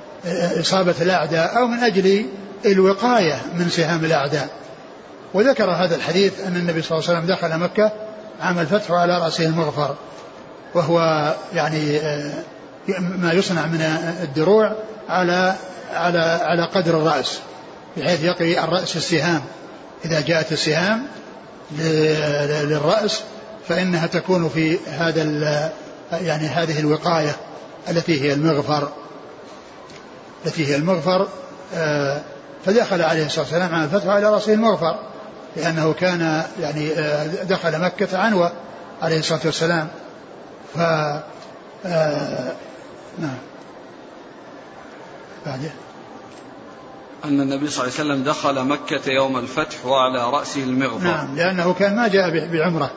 إصابة الأعداء أو من أجل الوقاية من سهام الأعداء. وذكر هذا الحديث أن النبي صلى الله عليه وسلم دخل مكة عام الفتح وعلى رأسه المغفر وهو يعني آه، ما يصنع من الدروع على على على قدر الرأس بحيث يقي الرأس السهام. إذا جاءت السهام للرأس فإنها تكون في هذا يعني هذه الوقاية التي هي المغفر. التي هي المغفر آه، فدخل عليه الصلاة والسلام على الفتح على رأسه المغفر لأنه كان يعني آه، دخل مكة عنوة عليه الصلاة والسلام. ف آه، نعم. بعده أن النبي صلى الله عليه وسلم دخل مكة يوم الفتح وعلى رأسه المغفر نعم لأنه كان ما جاء بعمرة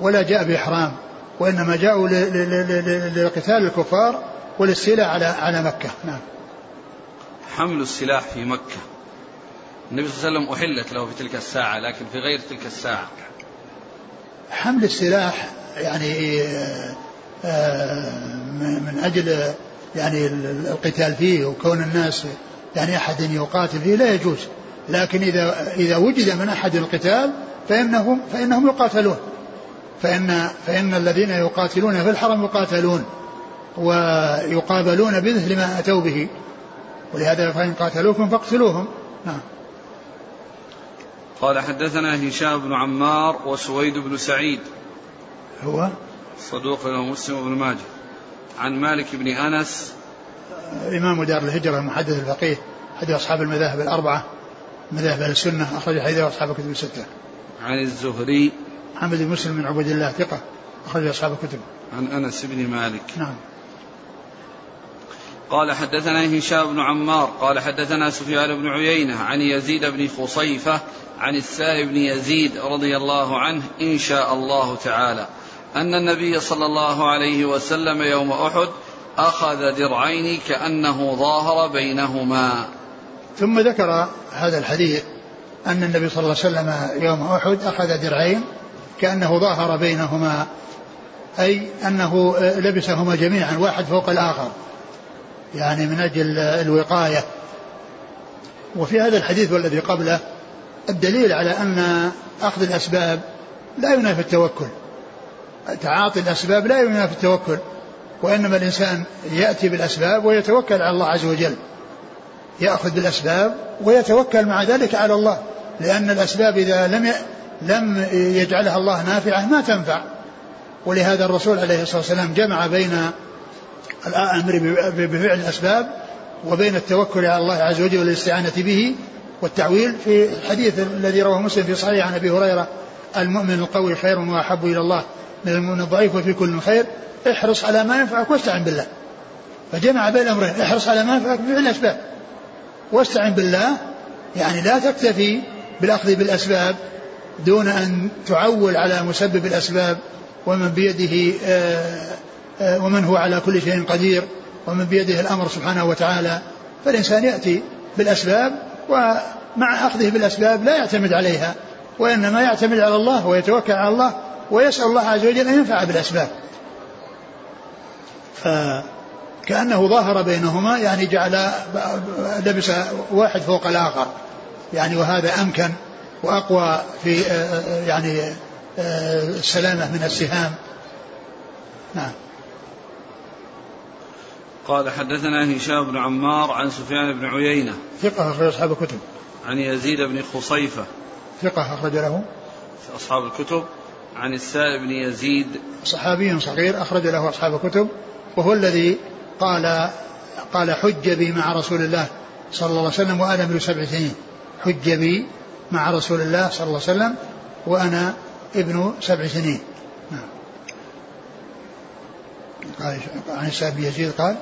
ولا جاء بإحرام وإنما جاءوا لقتال الكفار والاستيلاء على على مكة. نعم. حمل السلاح في مكة. النبي صلى الله عليه وسلم أحلت له في تلك الساعة لكن في غير تلك الساعة. حمل السلاح يعني آه، من أجل يعني القتال فيه وكون الناس يعني أحد يقاتل فيه لا يجوز. لكن إذا إذا وجد من أحد القتال فإنهم فإنهم يقاتلون. فإن فإن الذين يقاتلون في الحرم يقاتلون ويقابلون بمثل ما أتوا به. ولهذا فإن قاتلوكم فاقتلوهم. نعم. قال حدثنا هشام بن عمار وسويد بن سعيد. هو؟ صدوق له مسلم بن ماجه عن مالك بن أنس إمام دار الهجرة المحدث الفقيه أحد أصحاب المذاهب الأربعة مذاهب أهل السنة أخرج حديثه اصحاب الكتب الستة. عن الزهري محمد بن مسلم بن عبد الله ثقة أخرج أصحاب الكتب. عن أنس بن مالك. نعم. قال حدثنا هشام بن عمار قال حدثنا سفيان بن عيينة عن يزيد بن خصيفة عن السائب بن يزيد رضي الله عنه إن شاء الله تعالى أن النبي صلى الله عليه وسلم يوم أحد أخذ درعين كأنه ظاهر بينهما. ثم ذكر هذا الحديث أن النبي صلى الله عليه وسلم يوم أحد أخذ درعين كأنه ظاهر بينهما أي أنه لبسهما جميعا واحد فوق الآخر يعني من أجل الوقاية. وفي هذا الحديث والذي قبله الدليل على أن أخذ الأسباب لا ينافي التوكل. تعاطي الأسباب لا ينافي التوكل وإنما الإنسان يأتي بالأسباب ويتوكل على الله عز وجل. يأخذ بالأسباب ويتوكل مع ذلك على الله لأن الأسباب إذا لم لم يجعلها الله نافعة ما تنفع. ولهذا الرسول عليه الصلاة والسلام جمع بين الأمر بفعل الأسباب وبين التوكل على الله عز وجل والاستعانة به والتعويل في الحديث الذي رواه مسلم في صحيح عن أبي هريرة المؤمن القوي خير وأحب إلى الله. من المؤمن الضعيف وفي كل خير احرص على ما ينفعك واستعن بالله. فجمع بين الأمرين احرص على ما ينفعك بفعل الأسباب. واستعن بالله يعني لا تكتفي بالأخذ بالأسباب دون أن تعول على مسبب الأسباب ومن بيده آه آه، ومن هو على كل شيء قدير ومن بيده الأمر سبحانه وتعالى. فالإنسان يأتي بالأسباب ومع أخذه بالأسباب لا يعتمد عليها وإنما يعتمد على الله ويتوكل على الله ويسأل الله عز وجل أن ينفع بالأسباب. فكأنه ظاهر بينهما يعني جعل لبس واحد فوق الآخر. يعني وهذا أمكن وأقوى في يعني السلامة من السهام. نعم. قال حدثنا هشام بن عمار عن سفيان بن عيينة. ثقة أخرج أصحاب الكتب. عن يزيد بن خصيفة. ثقة أخرج له. أصحاب الكتب. عن السائب بن يزيد صحابي صغير أخرج له أصحاب الكتب وهو الذي قال قال حج بي مع رسول الله صلى الله عليه وسلم وأنا ابن سبع سنين حج بي مع رسول الله صلى الله عليه وسلم وأنا ابن سبع سنين نعم. قال عن السائب بن يزيد قال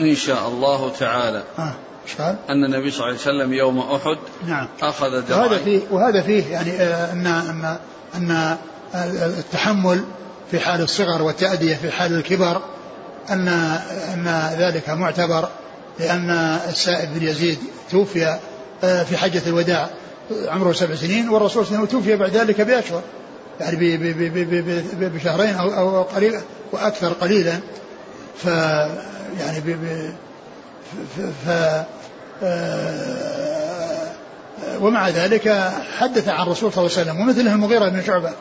إن شاء الله تعالى آه. قال؟ أن النبي صلى الله عليه وسلم يوم أحد نعم أخذ درعين وهذا فيه وهذا فيه يعني آه، أن أن أن التحمل في حال الصغر والتأدية في حال الكبر أن أن ذلك معتبر لأن السائب بن يزيد توفي آه، في حجة الوداع عمره سبع سنين والرسول صلى الله عليه وسلم توفي بعد ذلك بأشهر يعني بشهرين أو أو قليل وأكثر قليلا. ف يعني ب ف آه، ومع ذلك حدث عن الرسول صلى الله عليه وسلم ومثله المغيرة بن شعبة.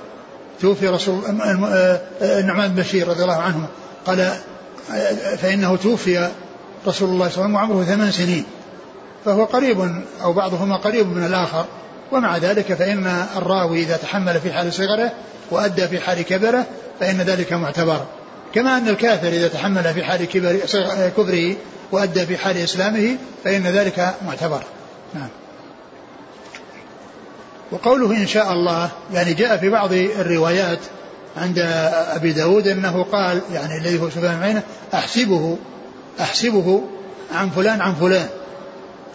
توفي رسول النعمان بن بشير رضي الله عنه. قال فإنه توفي رسول الله صلى الله عليه وسلم وعمره ثمان سنين. فهو قريب أو بعضهما قريب من الآخر. ومع ذلك فإن الراوي إذا تحمل في حال صغره وأدى في حال كبره فإن ذلك معتبر. كما أن الكافر إذا تحمل في حال كبر كفره وأدى في حال إسلامه فإن ذلك معتبر. نعم. وقوله إن شاء الله يعني جاء في بعض الروايات عند أبي داود أنه قال يعني الذي هو سفيان بن أحسبه أحسبه عن فلان عن فلان.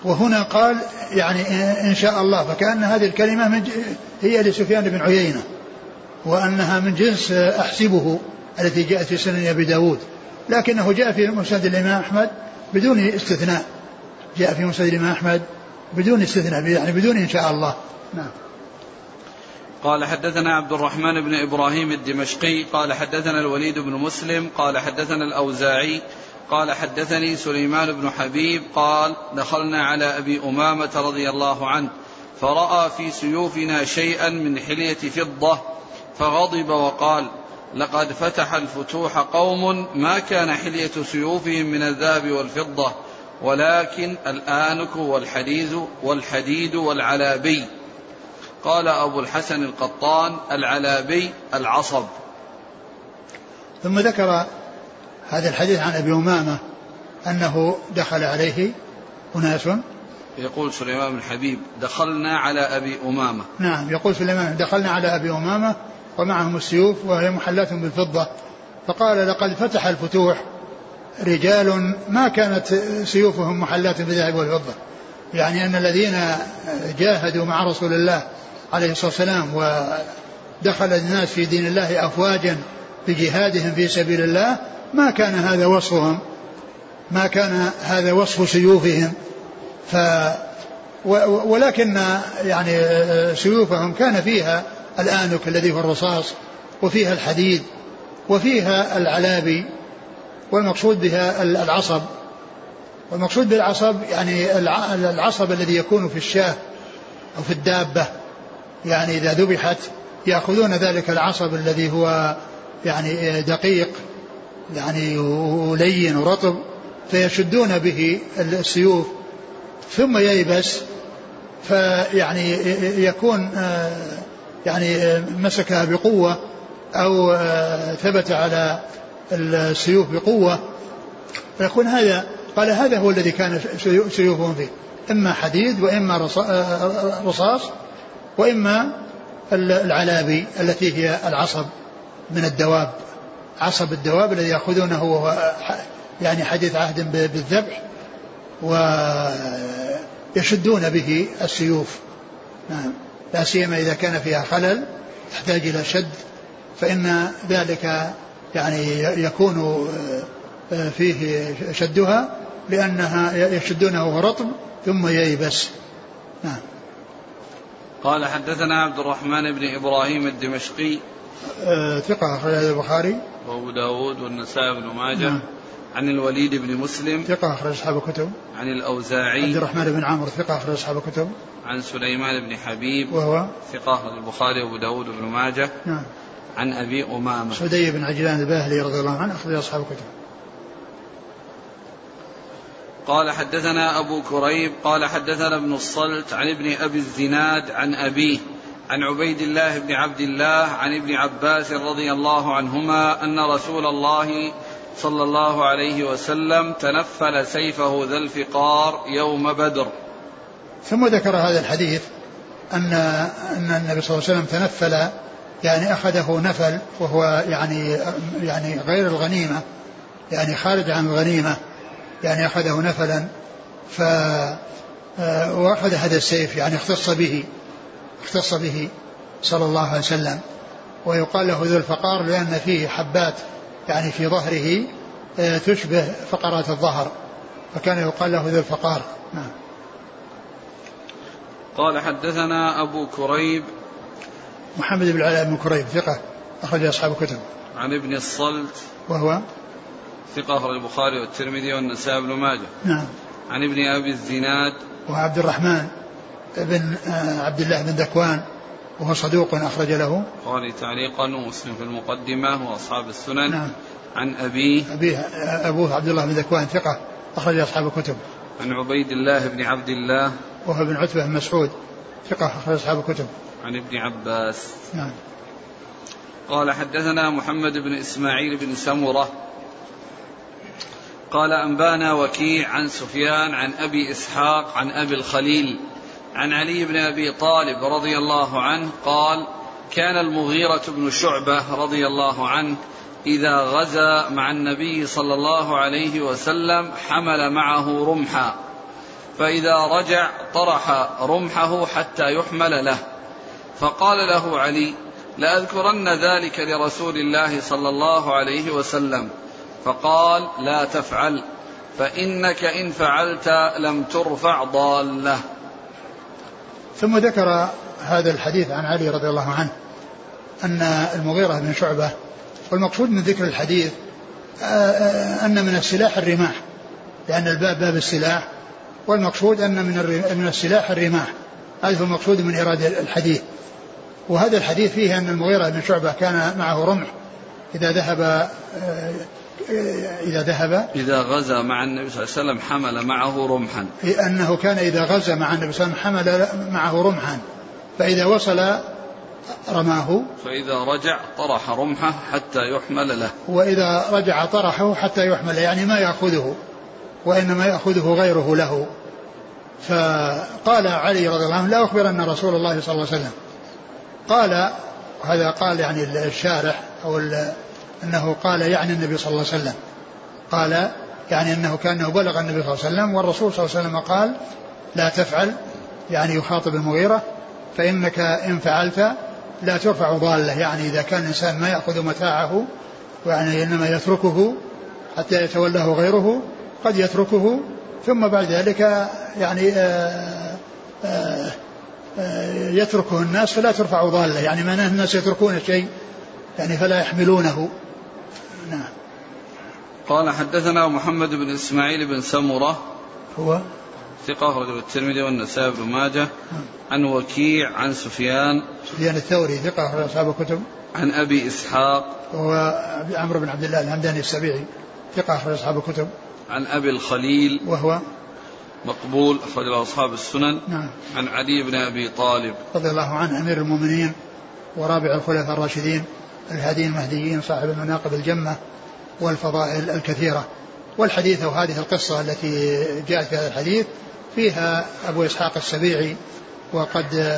وهنا قال يعني إن شاء الله فكأن هذه الكلمة من هي لسفيان بن عيينة وأنها من جنس أحسبه التي جاءت في سنن أبي داود. لكنه جاء في مسند الإمام أحمد بدون استثناء. جاء في مسند الإمام أحمد بدون استثناء يعني بدون إن شاء الله. نعم. قال حدثنا عبد الرحمن بن إبراهيم الدمشقي قال حدثنا الوليد بن مسلم قال حدثنا الأوزاعي قال حدثني سليمان بن حبيب قال دخلنا على أبي أمامة رضي الله عنه فرأى في سيوفنا شيئا من حلية فضة فغضب وقال لقد فتح الفتوح قوم ما كان حلية سيوفهم من الذهب والفضة ولكن الآنك والحديد والحديد والعلابي قال أبو الحسن القطان العلابي العصب. ثم ذكر هذا الحديث عن أبي أمامة أنه دخل عليه أناس. يقول سليمان بن حبيب دخلنا على أبي أمامة. نعم يقول سليمان دخلنا على أبي أمامة ومعهم السيوف وهي محلات بالفضة. فقال لقد فتح الفتوح رجال ما كانت سيوفهم محلات بالذهب والفضة. يعني أن الذين جاهدوا مع رسول الله عليه الصلاة والسلام ودخل الناس في دين الله أفواجا بجهادهم في سبيل الله ما كان هذا وصفهم ما كان هذا وصف سيوفهم. ف ولكن يعني سيوفهم كان فيها الآنك الذي هو الرصاص وفيها الحديد وفيها العلابي والمقصود بها العصب. والمقصود بالعصب يعني العصب الذي يكون في الشاة أو في الدابة. يعني إذا ذبحت يأخذون ذلك العصب الذي هو يعني دقيق يعني ولين ورطب فيشدون به السيوف ثم ييبس فيعني يكون يعني مسكها بقوة أو ثبت على السيوف بقوة. فيكون هذا قال هذا هو الذي كان سيوفهم فيه إما حديد وإما رصاص وإما العلابي التي هي العصب من الدواب. عصب الدواب الذي يأخذونه وهو يعني حديث عهد بالذبح ويشدون به السيوف. نعم. لا سيما إذا كان فيها خلل تحتاج إلى شد فإن ذلك يعني يكون فيه شدها لأنها يشدونه رطب ثم ييبس. نعم. قال حدثنا عبد الرحمن بن إبراهيم الدمشقي. آه ثقة أخرج البخاري. وأبو داود والنسائي بن ماجه. نعم. عن الوليد بن مسلم. ثقة أخرج أصحاب الكتب. عن الأوزاعي. عبد الرحمن بن عمرو ثقة أخرج أصحاب الكتب. عن سليمان بن حبيب. وهو؟ ثقة أخرج البخاري وأبو داود بن ماجه. نعم. عن أبي أمامة. سدي بن عجلان الباهلي رضي الله عنه أخرج أصحاب الكتب. قال حدثنا أبو كريب قال حدثنا ابن الصلت عن ابن أبي الزناد عن أبيه عن عبيد الله بن عبد الله عن ابن عباس رضي الله عنهما أن رسول الله صلى الله عليه وسلم تنفل سيفه ذا الفقار يوم بدر. ثم ذكر هذا الحديث أن أن النبي صلى الله عليه وسلم تنفل يعني أخذه نفل وهو يعني يعني غير الغنيمة يعني خارج عن الغنيمة. يعني أخذه نفلا ف آه، وأخذ هذا السيف يعني اختص به اختص به صلى الله عليه وسلم. ويقال له ذو الفقار لأن فيه حبات يعني في ظهره آه، تشبه فقرات الظهر. فكان يقال له ذو الفقار. نعم. قال حدثنا أبو كريب. محمد بن العلاء بن كريب ثقة أخرج أصحاب الكتب. عن ابن الصلت. وهو ثقة أخرج البخاري والترمذي والنسائي بن ماجه. نعم. عن ابن أبي الزناد. وعبد الرحمن بن آه، عبد الله بن ذكوان وهو صدوق أخرج له. البخاري تعليقا ومسلم في المقدمة وأصحاب السنن. نعم. عن أبيه. أبيه أبوه عبد الله بن ذكوان ثقة أخرج أصحاب الكتب. عن عبيد الله بن عبد الله. وهو ابن عتبة بن مسعود ثقة أخرج أصحاب الكتب. عن ابن عباس. نعم. قال حدثنا محمد بن إسماعيل بن سمرة. قال أنبانا وكيع عن سفيان عن أبي إسحاق عن أبي الخليل عن علي بن أبي طالب رضي الله عنه قال كان المغيرة بن شعبة رضي الله عنه إذا غزا مع النبي صلى الله عليه وسلم حمل معه رمحا فإذا رجع طرح رمحه حتى يحمل له فقال له علي لأذكرن ذلك لرسول الله صلى الله عليه وسلم فقال لا تفعل فإنك إن فعلت لم ترفع ضالة. ثم ذكر هذا الحديث عن علي رضي الله عنه أن المغيرة بن شعبة والمقصود من ذكر الحديث أن من السلاح الرماح لأن الباب باب السلاح والمقصود أن من من السلاح الرماح هذا هو المقصود من إيراد الحديث. وهذا الحديث فيه أن المغيرة بن شعبة كان معه رمح إذا ذهب إذا ذهب؟ إذا غزا مع النبي صلى الله عليه وسلم حمل معه رمحا. أنه كان إذا غزا مع النبي صلى الله عليه وسلم حمل معه رمحا. فإذا وصل رماه. فإذا رجع طرح رمحه حتى يحمل له. وإذا رجع طرحه حتى يحمل يعني ما يأخذه وإنما يأخذه غيره له. فقال علي رضي الله عنه لا أخبرن رسول الله صلى الله عليه وسلم. قال هذا قال يعني الشارح أو أنه قال يعني النبي صلى الله عليه وسلم. قال يعني أنه كأنه بلغ النبي صلى الله عليه وسلم والرسول صلى الله عليه وسلم قال لا تفعل يعني يخاطب المغيرة فإنك إن فعلت لا ترفع ضالة يعني إذا كان الإنسان ما يأخذ متاعه يعني إنما يتركه حتى يتولاه غيره قد يتركه. ثم بعد ذلك يعني آآ آآ آآ يتركه الناس فلا ترفع ضالة يعني معناه الناس يتركون شيء يعني فلا يحملونه. نعم. قال حدثنا محمد بن إسماعيل بن سمرة هو؟ ثقة أخرجه الترمذي والنسائي بن ماجه. عن وكيع عن سفيان. سفيان الثوري ثقة أخرج أصحاب الكتب. عن أبي إسحاق. هو عمرو بن عبد الله الهمداني السبيعي ثقة أخرج أصحاب الكتب. عن أبي الخليل. وهو؟ مقبول أخرج له أصحاب السنن. نعم. عن علي بن أبي طالب. رضي الله عنه أمير المؤمنين ورابع الخلفاء الراشدين. الهادين المهديين صاحب المناقب الجمة والفضائل الكثيرة. والحديث أو هذه القصة التي جاءت في هذا الحديث فيها أبو إسحاق السبيعي وقد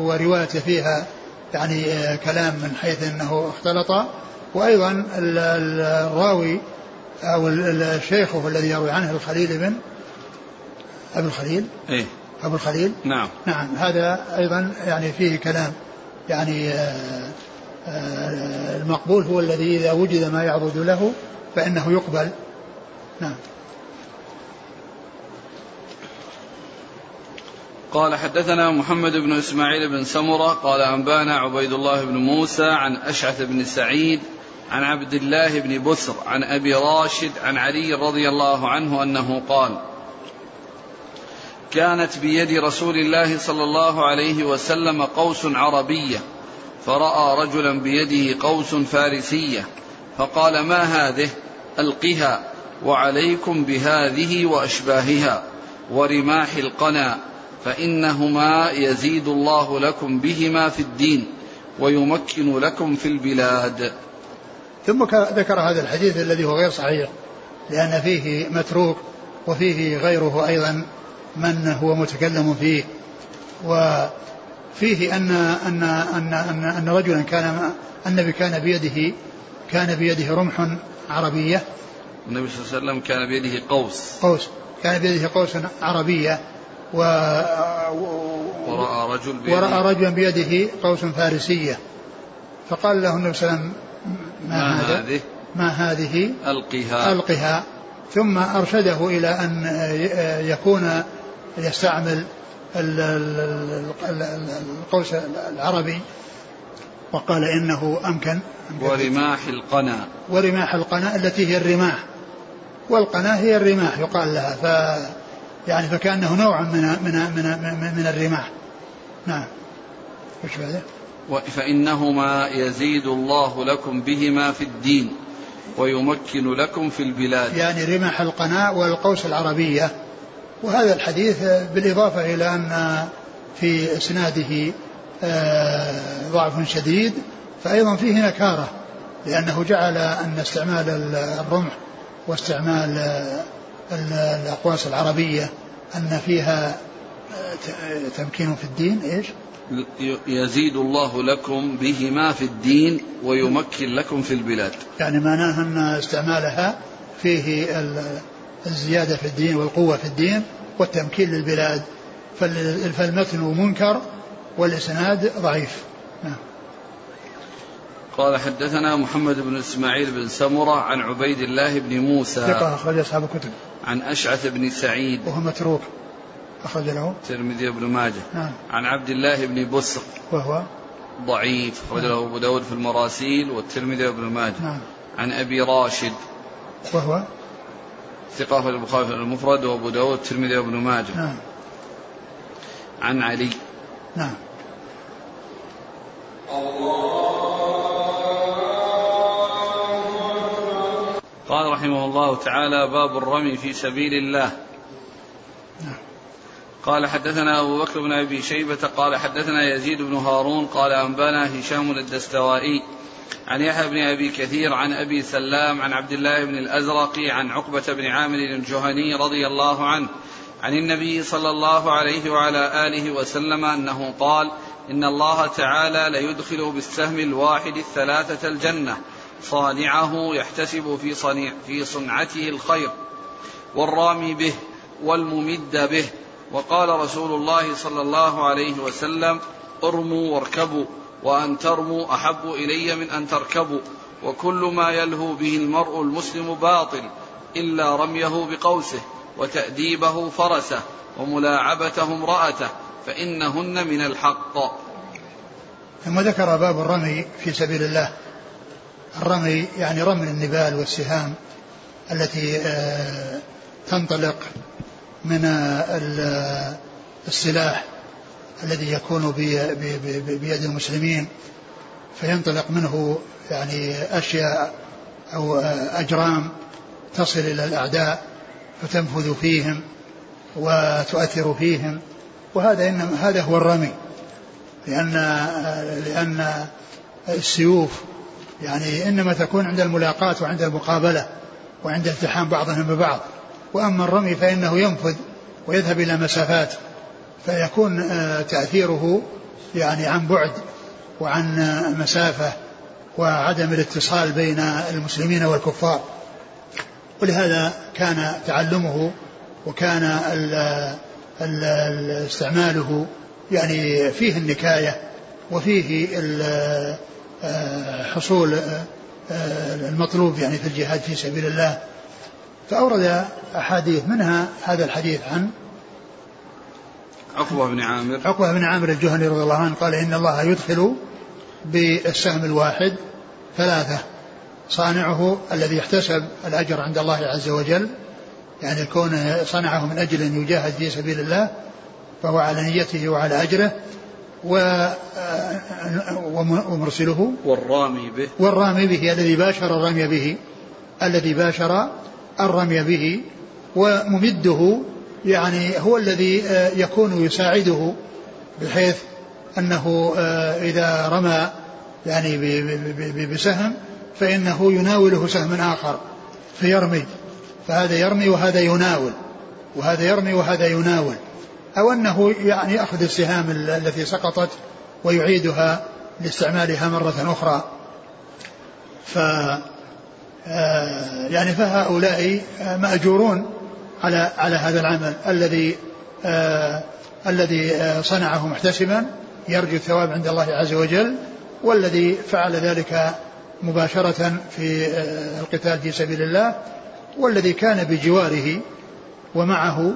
وروايته فيها يعني كلام من حيث أنه اختلط. وأيضا الراوي أو الشيخ الذي يروي عنه الخليل بن أبو الخليل. إيه. أبو الخليل. نعم. نعم. هذا أيضا يعني فيه كلام يعني آه، المقبول هو الذي إذا وجد ما يعضد له فإنه يقبل. نعم. قال حدثنا محمد بن إسماعيل بن سمرة قال أنبأنا عبيد الله بن موسى عن أشعث بن سعيد عن عبد الله بن بسر عن أبي راشد عن علي رضي الله عنه أنه قال كانت بيد رسول الله صلى الله عليه وسلم قوس عربية فراى رجلا بيده قوس فارسيه فقال ما هذه القها وعليكم بهذه واشباهها ورماح القنا فانهما يزيد الله لكم بهما في الدين ويمكن لكم في البلاد. ثم ذكر هذا الحديث الذي هو غير صحيح لأن فيه متروك وفيه غيره أيضا من هو متكلم فيه وفيه أن أن أن أن, أن رجلا كان النبي كان بيده كان بيده رمح عربية. النبي صلى الله عليه وسلم كان بيده قوس. قوس. كان بيده قوس عربية. و ورأى رجل بيده ورأى رجلا بيده قوس فارسية. فقال له النبي صلى الله عليه وسلم ما, ما هذا هذه؟ ما هذه؟ ألقها. ألقها. ثم أرشده إلى أن يكون يستعمل القوس العربي وقال إنه أمكن ورماح القنا. ورماح القناة التي هي الرماح. والقناة هي الرماح يقال لها. ف يعني فكأنه نوع من من من من, الرماح. نعم. وش بعده؟ فإنهما يزيد الله لكم بهما في الدين ويمكن لكم في البلاد. يعني رمح القناء والقوس العربية وهذا الحديث بالإضافة إلى أن في إسناده آه، ضعف شديد فأيضا فيه نكارة لأنه جعل أن استعمال الرمح واستعمال الأقواس العربية أن فيها آه، تمكين في الدين إيش؟ يزيد الله لكم بهما في الدين ويمكن لكم في البلاد. يعني معناه أن استعمالها فيه الزيادة في الدين والقوة في الدين والتمكين للبلاد فالمتن منكر والإسناد ضعيف. نعم. قال حدثنا محمد بن إسماعيل بن سمرة عن عبيد الله بن موسى ثقة أخرج أصحاب الكتب. عن أشعث بن سعيد وهو متروك أخرج له. الترمذي بن ماجه. نعم. عن عبد الله بن بسق وهو ضعيف أخرج له أبو داود في المراسيل والترمذي بن ماجه. نعم. عن أبي راشد وهو ثقة في البخاري في المفرد وأبو داود الترمذي بن ماجه. نعم. عن علي. نعم. قال رحمه الله تعالى باب الرمي في سبيل الله. قال حدثنا أبو بكر بن أبي شيبة قال حدثنا يزيد بن هارون قال أنبانا هشام الدستوائي. عن يحيى بن أبي كثير عن أبي سلام عن عبد الله بن الأزرق عن عقبة بن عامر الجهني رضي الله عنه عن النبي صلى الله عليه وعلى آله وسلم أنه قال إن الله تعالى ليدخل بالسهم الواحد الثلاثة الجنة صانعه يحتسب في, صنيع في صنعته الخير والرامي به والممد به وقال رسول الله صلى الله عليه وسلم ارموا واركبوا. وأن ترموا أحب إلي من أن تركبوا وكل ما يلهو به المرء المسلم باطل إلا رميه بقوسه وتأديبه فرسه وملاعبته امرأته فإنهن من الحق. ثم ذكر باب الرمي في سبيل الله. الرمي يعني رمي النبال والسهام التي آه، تنطلق من السلاح الذي يكون بيد المسلمين فينطلق منه يعني أشياء أو أجرام تصل إلى الأعداء فتنفذ فيهم وتؤثر فيهم. وهذا إنما هذا هو الرمي لأن لأن السيوف يعني إنما تكون عند الملاقاة وعند المقابلة وعند التحام بعضهم ببعض. وأما الرمي فإنه ينفذ ويذهب إلى مسافات. فيكون آه، تأثيره يعني عن بعد وعن مسافة وعدم الاتصال بين المسلمين والكفار. ولهذا كان تعلمه وكان ال ال استعماله يعني فيه النكاية وفيه آه، حصول آه، المطلوب يعني في الجهاد في سبيل الله. فأورد أحاديث منها هذا الحديث عن عقبة بن عامر. عقبة بن عامر الجهني رضي الله عنه قال إن الله يدخل بالسهم الواحد ثلاثة صانعه الذي يحتسب الأجر عند الله عز وجل يعني كونه صنعه من أجل أن يجاهد في سبيل الله فهو على نيته وعلى أجره و ومرسله. والرامي به. والرامي به الذي باشر الرمي به الذي باشر الرمي به وممده يعني هو الذي آه، يكون يساعده بحيث أنه آه، إذا رمى يعني بسهم فإنه يناوله سهم آخر فيرمي. فهذا يرمي وهذا يناول وهذا يرمي وهذا يناول. أو أنه يعني يأخذ السهام التي سقطت ويعيدها لاستعمالها مرة أخرى. ف آه، يعني فهؤلاء مأجورون على على هذا العمل الذي آه الذي آه صنعه محتسبا يرجو الثواب عند الله عز وجل والذي فعل ذلك مباشرة في آه القتال في سبيل الله والذي كان بجواره ومعه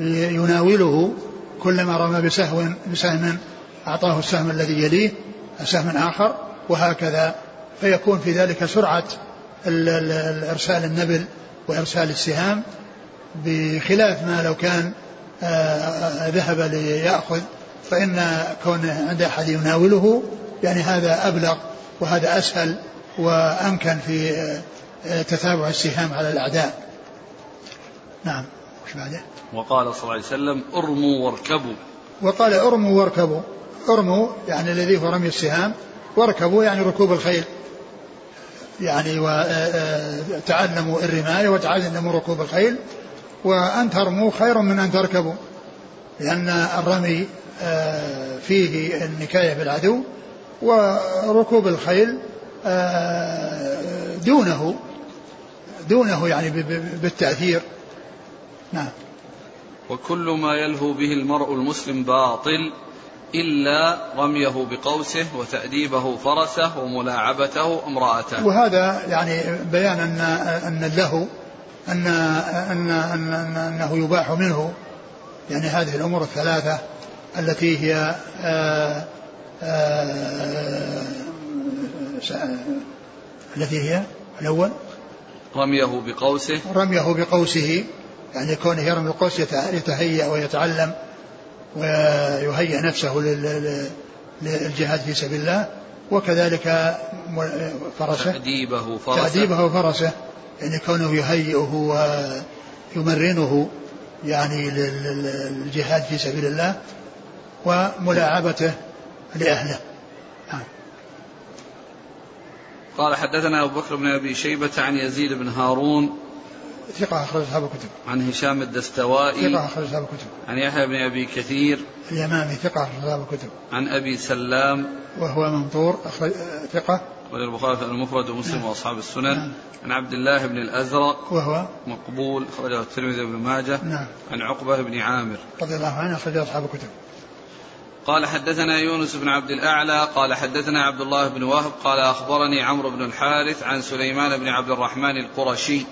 يناوله كلما رمى بسهو بسهم أعطاه السهم الذي يليه سهم آخر وهكذا. فيكون في ذلك سرعة إرسال النبل وإرسال السهام بخلاف ما لو كان آه، ذهب ليأخذ فإن كون عند أحد يناوله يعني هذا أبلغ وهذا أسهل وأمكن في آه، تتابع السهام على الأعداء. نعم وش بعده؟ وقال صلى الله عليه وسلم أرموا واركبوا. وقال أرموا واركبوا. أرموا يعني الذي هو رمي السهام واركبوا يعني ركوب الخيل. يعني وتعلموا الرماية وتعلموا ركوب الخيل وأن ترموا خير من أن تركبوا لأن الرمي آه، فيه النكاية بالعدو وركوب الخيل آه، دونه دونه يعني بالتأثير. نعم. وكل ما يلهو به المرء المسلم باطل إلا رميه بقوسه وتأديبه فرسه وملاعبته امرأته. وهذا يعني بيان أن أن اللهو أن أن أن أنه يباح منه. يعني هذه الأمور الثلاثة التي هي آآ آه، آآ آه، التي هي الأول؟ رميه بقوسه. رميه بقوسه. يعني كونه يرمي القوس يتهيأ ويتعلم ويهيئ نفسه للجهاد في سبيل الله وكذلك فرسه. تأديبه فرسه تأديبه فرسه يعني كونه يهيئه ويمرنه يعني للجهاد في سبيل الله وملاعبته لأهله نعم. قال حدثنا أبو بكر بن أبي شيبة عن يزيد بن هارون ثقة أخرج أصحاب الكتب. عن هشام الدستوائي. ثقة أخرج أصحاب الكتب. عن يحيى بن أبي كثير. اليمامي ثقة أخرج أصحاب الكتب. عن أبي سلام. وهو ممطور أخرج ثقة. البخاري في المفرد ومسلم. وأصحاب السنن نعم. عن عبد الله بن الأزرق وهو مقبول أخرجه الترمذي بن ماجه نعم. عن عقبة بن عامر رضي الله عنه اخرجه أصحاب الكتب قال حدثنا يونس بن عبد الأعلى قال حدثنا عبد الله بن وهب قال أخبرني عمرو بن الحارث عن سليمان بن عبد الرحمن القرشي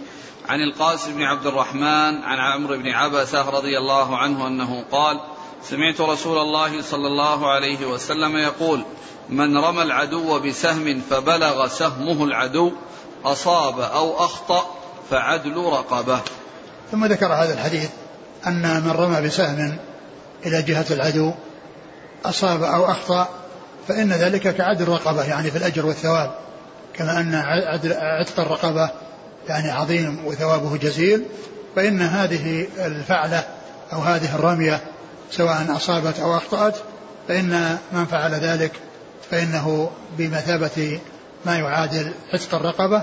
عن القاسم بن عبد الرحمن عن عمرو بن عبسة رضي الله عنه أنه قال سمعت رسول الله صلى الله عليه وسلم يقول من رمى العدو بسهم فبلغ سهمه العدو أصاب أو أخطأ فعدل رقبه. ثم ذكر هذا الحديث أن من رمى بسهم إلى جهة العدو أصاب أو أخطأ فإن ذلك كعدل رقبة يعني في الأجر والثواب. كما أن عتق الرقبة يعني عظيم وثوابه جزيل فإن هذه الفعلة أو هذه الرمية سواء أصابت أو أخطأت فإن من فعل ذلك فإنه بمثابة ما يعادل عتق الرقبة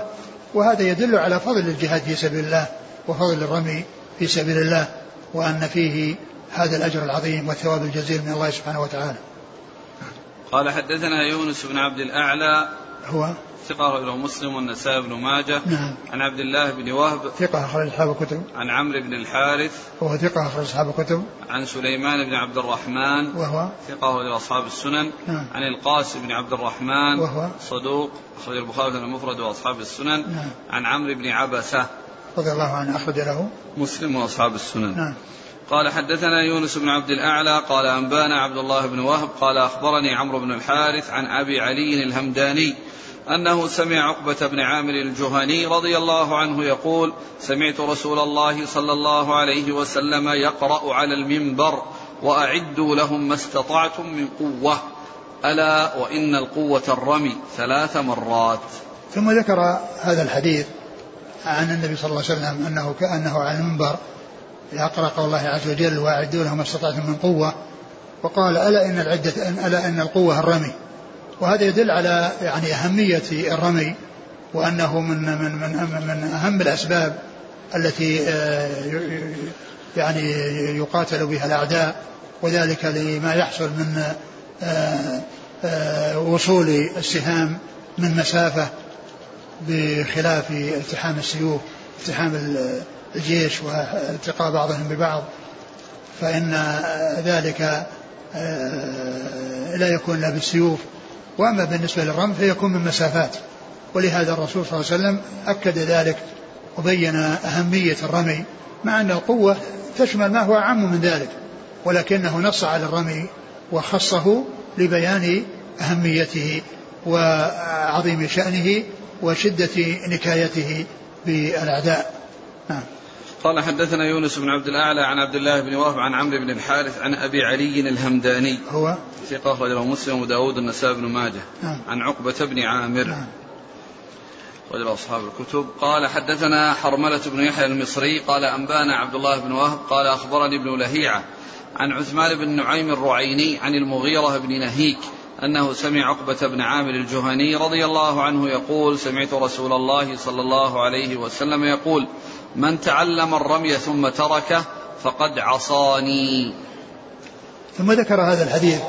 وهذا يدل على فضل الجهاد في سبيل الله وفضل الرمي في سبيل الله وأن فيه هذا الأجر العظيم والثواب الجزيل من الله سبحانه وتعالى. قال حدثنا يونس بن عبد الأعلى هو؟ ثقة أخرجه مسلم والنسائي بن ماجه. نعم. عن عبد الله بن وهب. ثقة أخرج أصحاب الكتب. عن عمرو بن الحارث. وهو ثقة أخرج أصحاب الكتب. عن سليمان بن عبد الرحمن. وهو؟ ثقة أخرج أصحاب السنن. نعم. عن القاسم بن عبد الرحمن. وهو؟ صدوق. أخرج البخاري المفرد وأصحاب السنن. نعم. عن عمرو بن عبسة. رضي الله عنه أخرج له. مسلم وأصحاب السنن. نعم. قال حدثنا يونس بن عبد الأعلى قال أنبانا عبد الله بن وهب قال أخبرني عمرو بن الحارث عن أبي علي الهمداني أنه سمع عقبة بن عامر الجهني رضي الله عنه يقول سمعت رسول الله صلى الله عليه وسلم يقرأ على المنبر وأعدوا لهم ما استطعتم من قوة. ألا وإن القوة الرمي ثلاث مرات. ثم ذكر هذا الحديث عن النبي صلى الله عليه وسلم أنه كأنه على المنبر. يقرأ قول الله عز وجل وأعدوا لهم ما استطعتم من قوة وقال ألا إن العدة ألا إن القوة الرمي؟ وهذا يدل على يعني أهمية الرمي وأنه من من من من أهم الأسباب التي آه، يعني يقاتل بها الأعداء وذلك لما يحصل من آه، آه، وصول السهام من مسافة بخلاف التحام السيوف التحام الجيش والتقاء بعضهم ببعض فإن ذلك لا يكون الا بالسيوف. وأما بالنسبة للرمي فيكون من مسافات. ولهذا الرسول صلى الله عليه وسلم أكد ذلك وبين أهمية الرمي مع أن القوة تشمل ما هو أعم من ذلك ولكنه نص على الرمي وخصه لبيان أهميته وعظيم شأنه وشدة نكايته بالأعداء. نعم. قال حدثنا يونس بن عبد الأعلى عن عبد الله بن وهب عن عمرو بن الحارث عن أبي علي الهمداني. هو؟ ثقة أخرجه مسلم وداود النسائي بن ماجه. نعم. عن عقبة بن عامر. نعم. رجل أصحاب الكتب. قال حدثنا حرملة بن يحيى المصري. قال أنبانا عبد الله بن وهب. قال أخبرني ابن لهيعة عن عثمان بن نعيم الرعيني عن المغيرة بن نهيك أنه سمع عقبة بن عامر الجهني رضي الله عنه يقول سمعت رسول الله صلى الله عليه وسلم يقول من تعلم الرمي ثم تركه فقد عصاني. ثم ذكر هذا الحديث.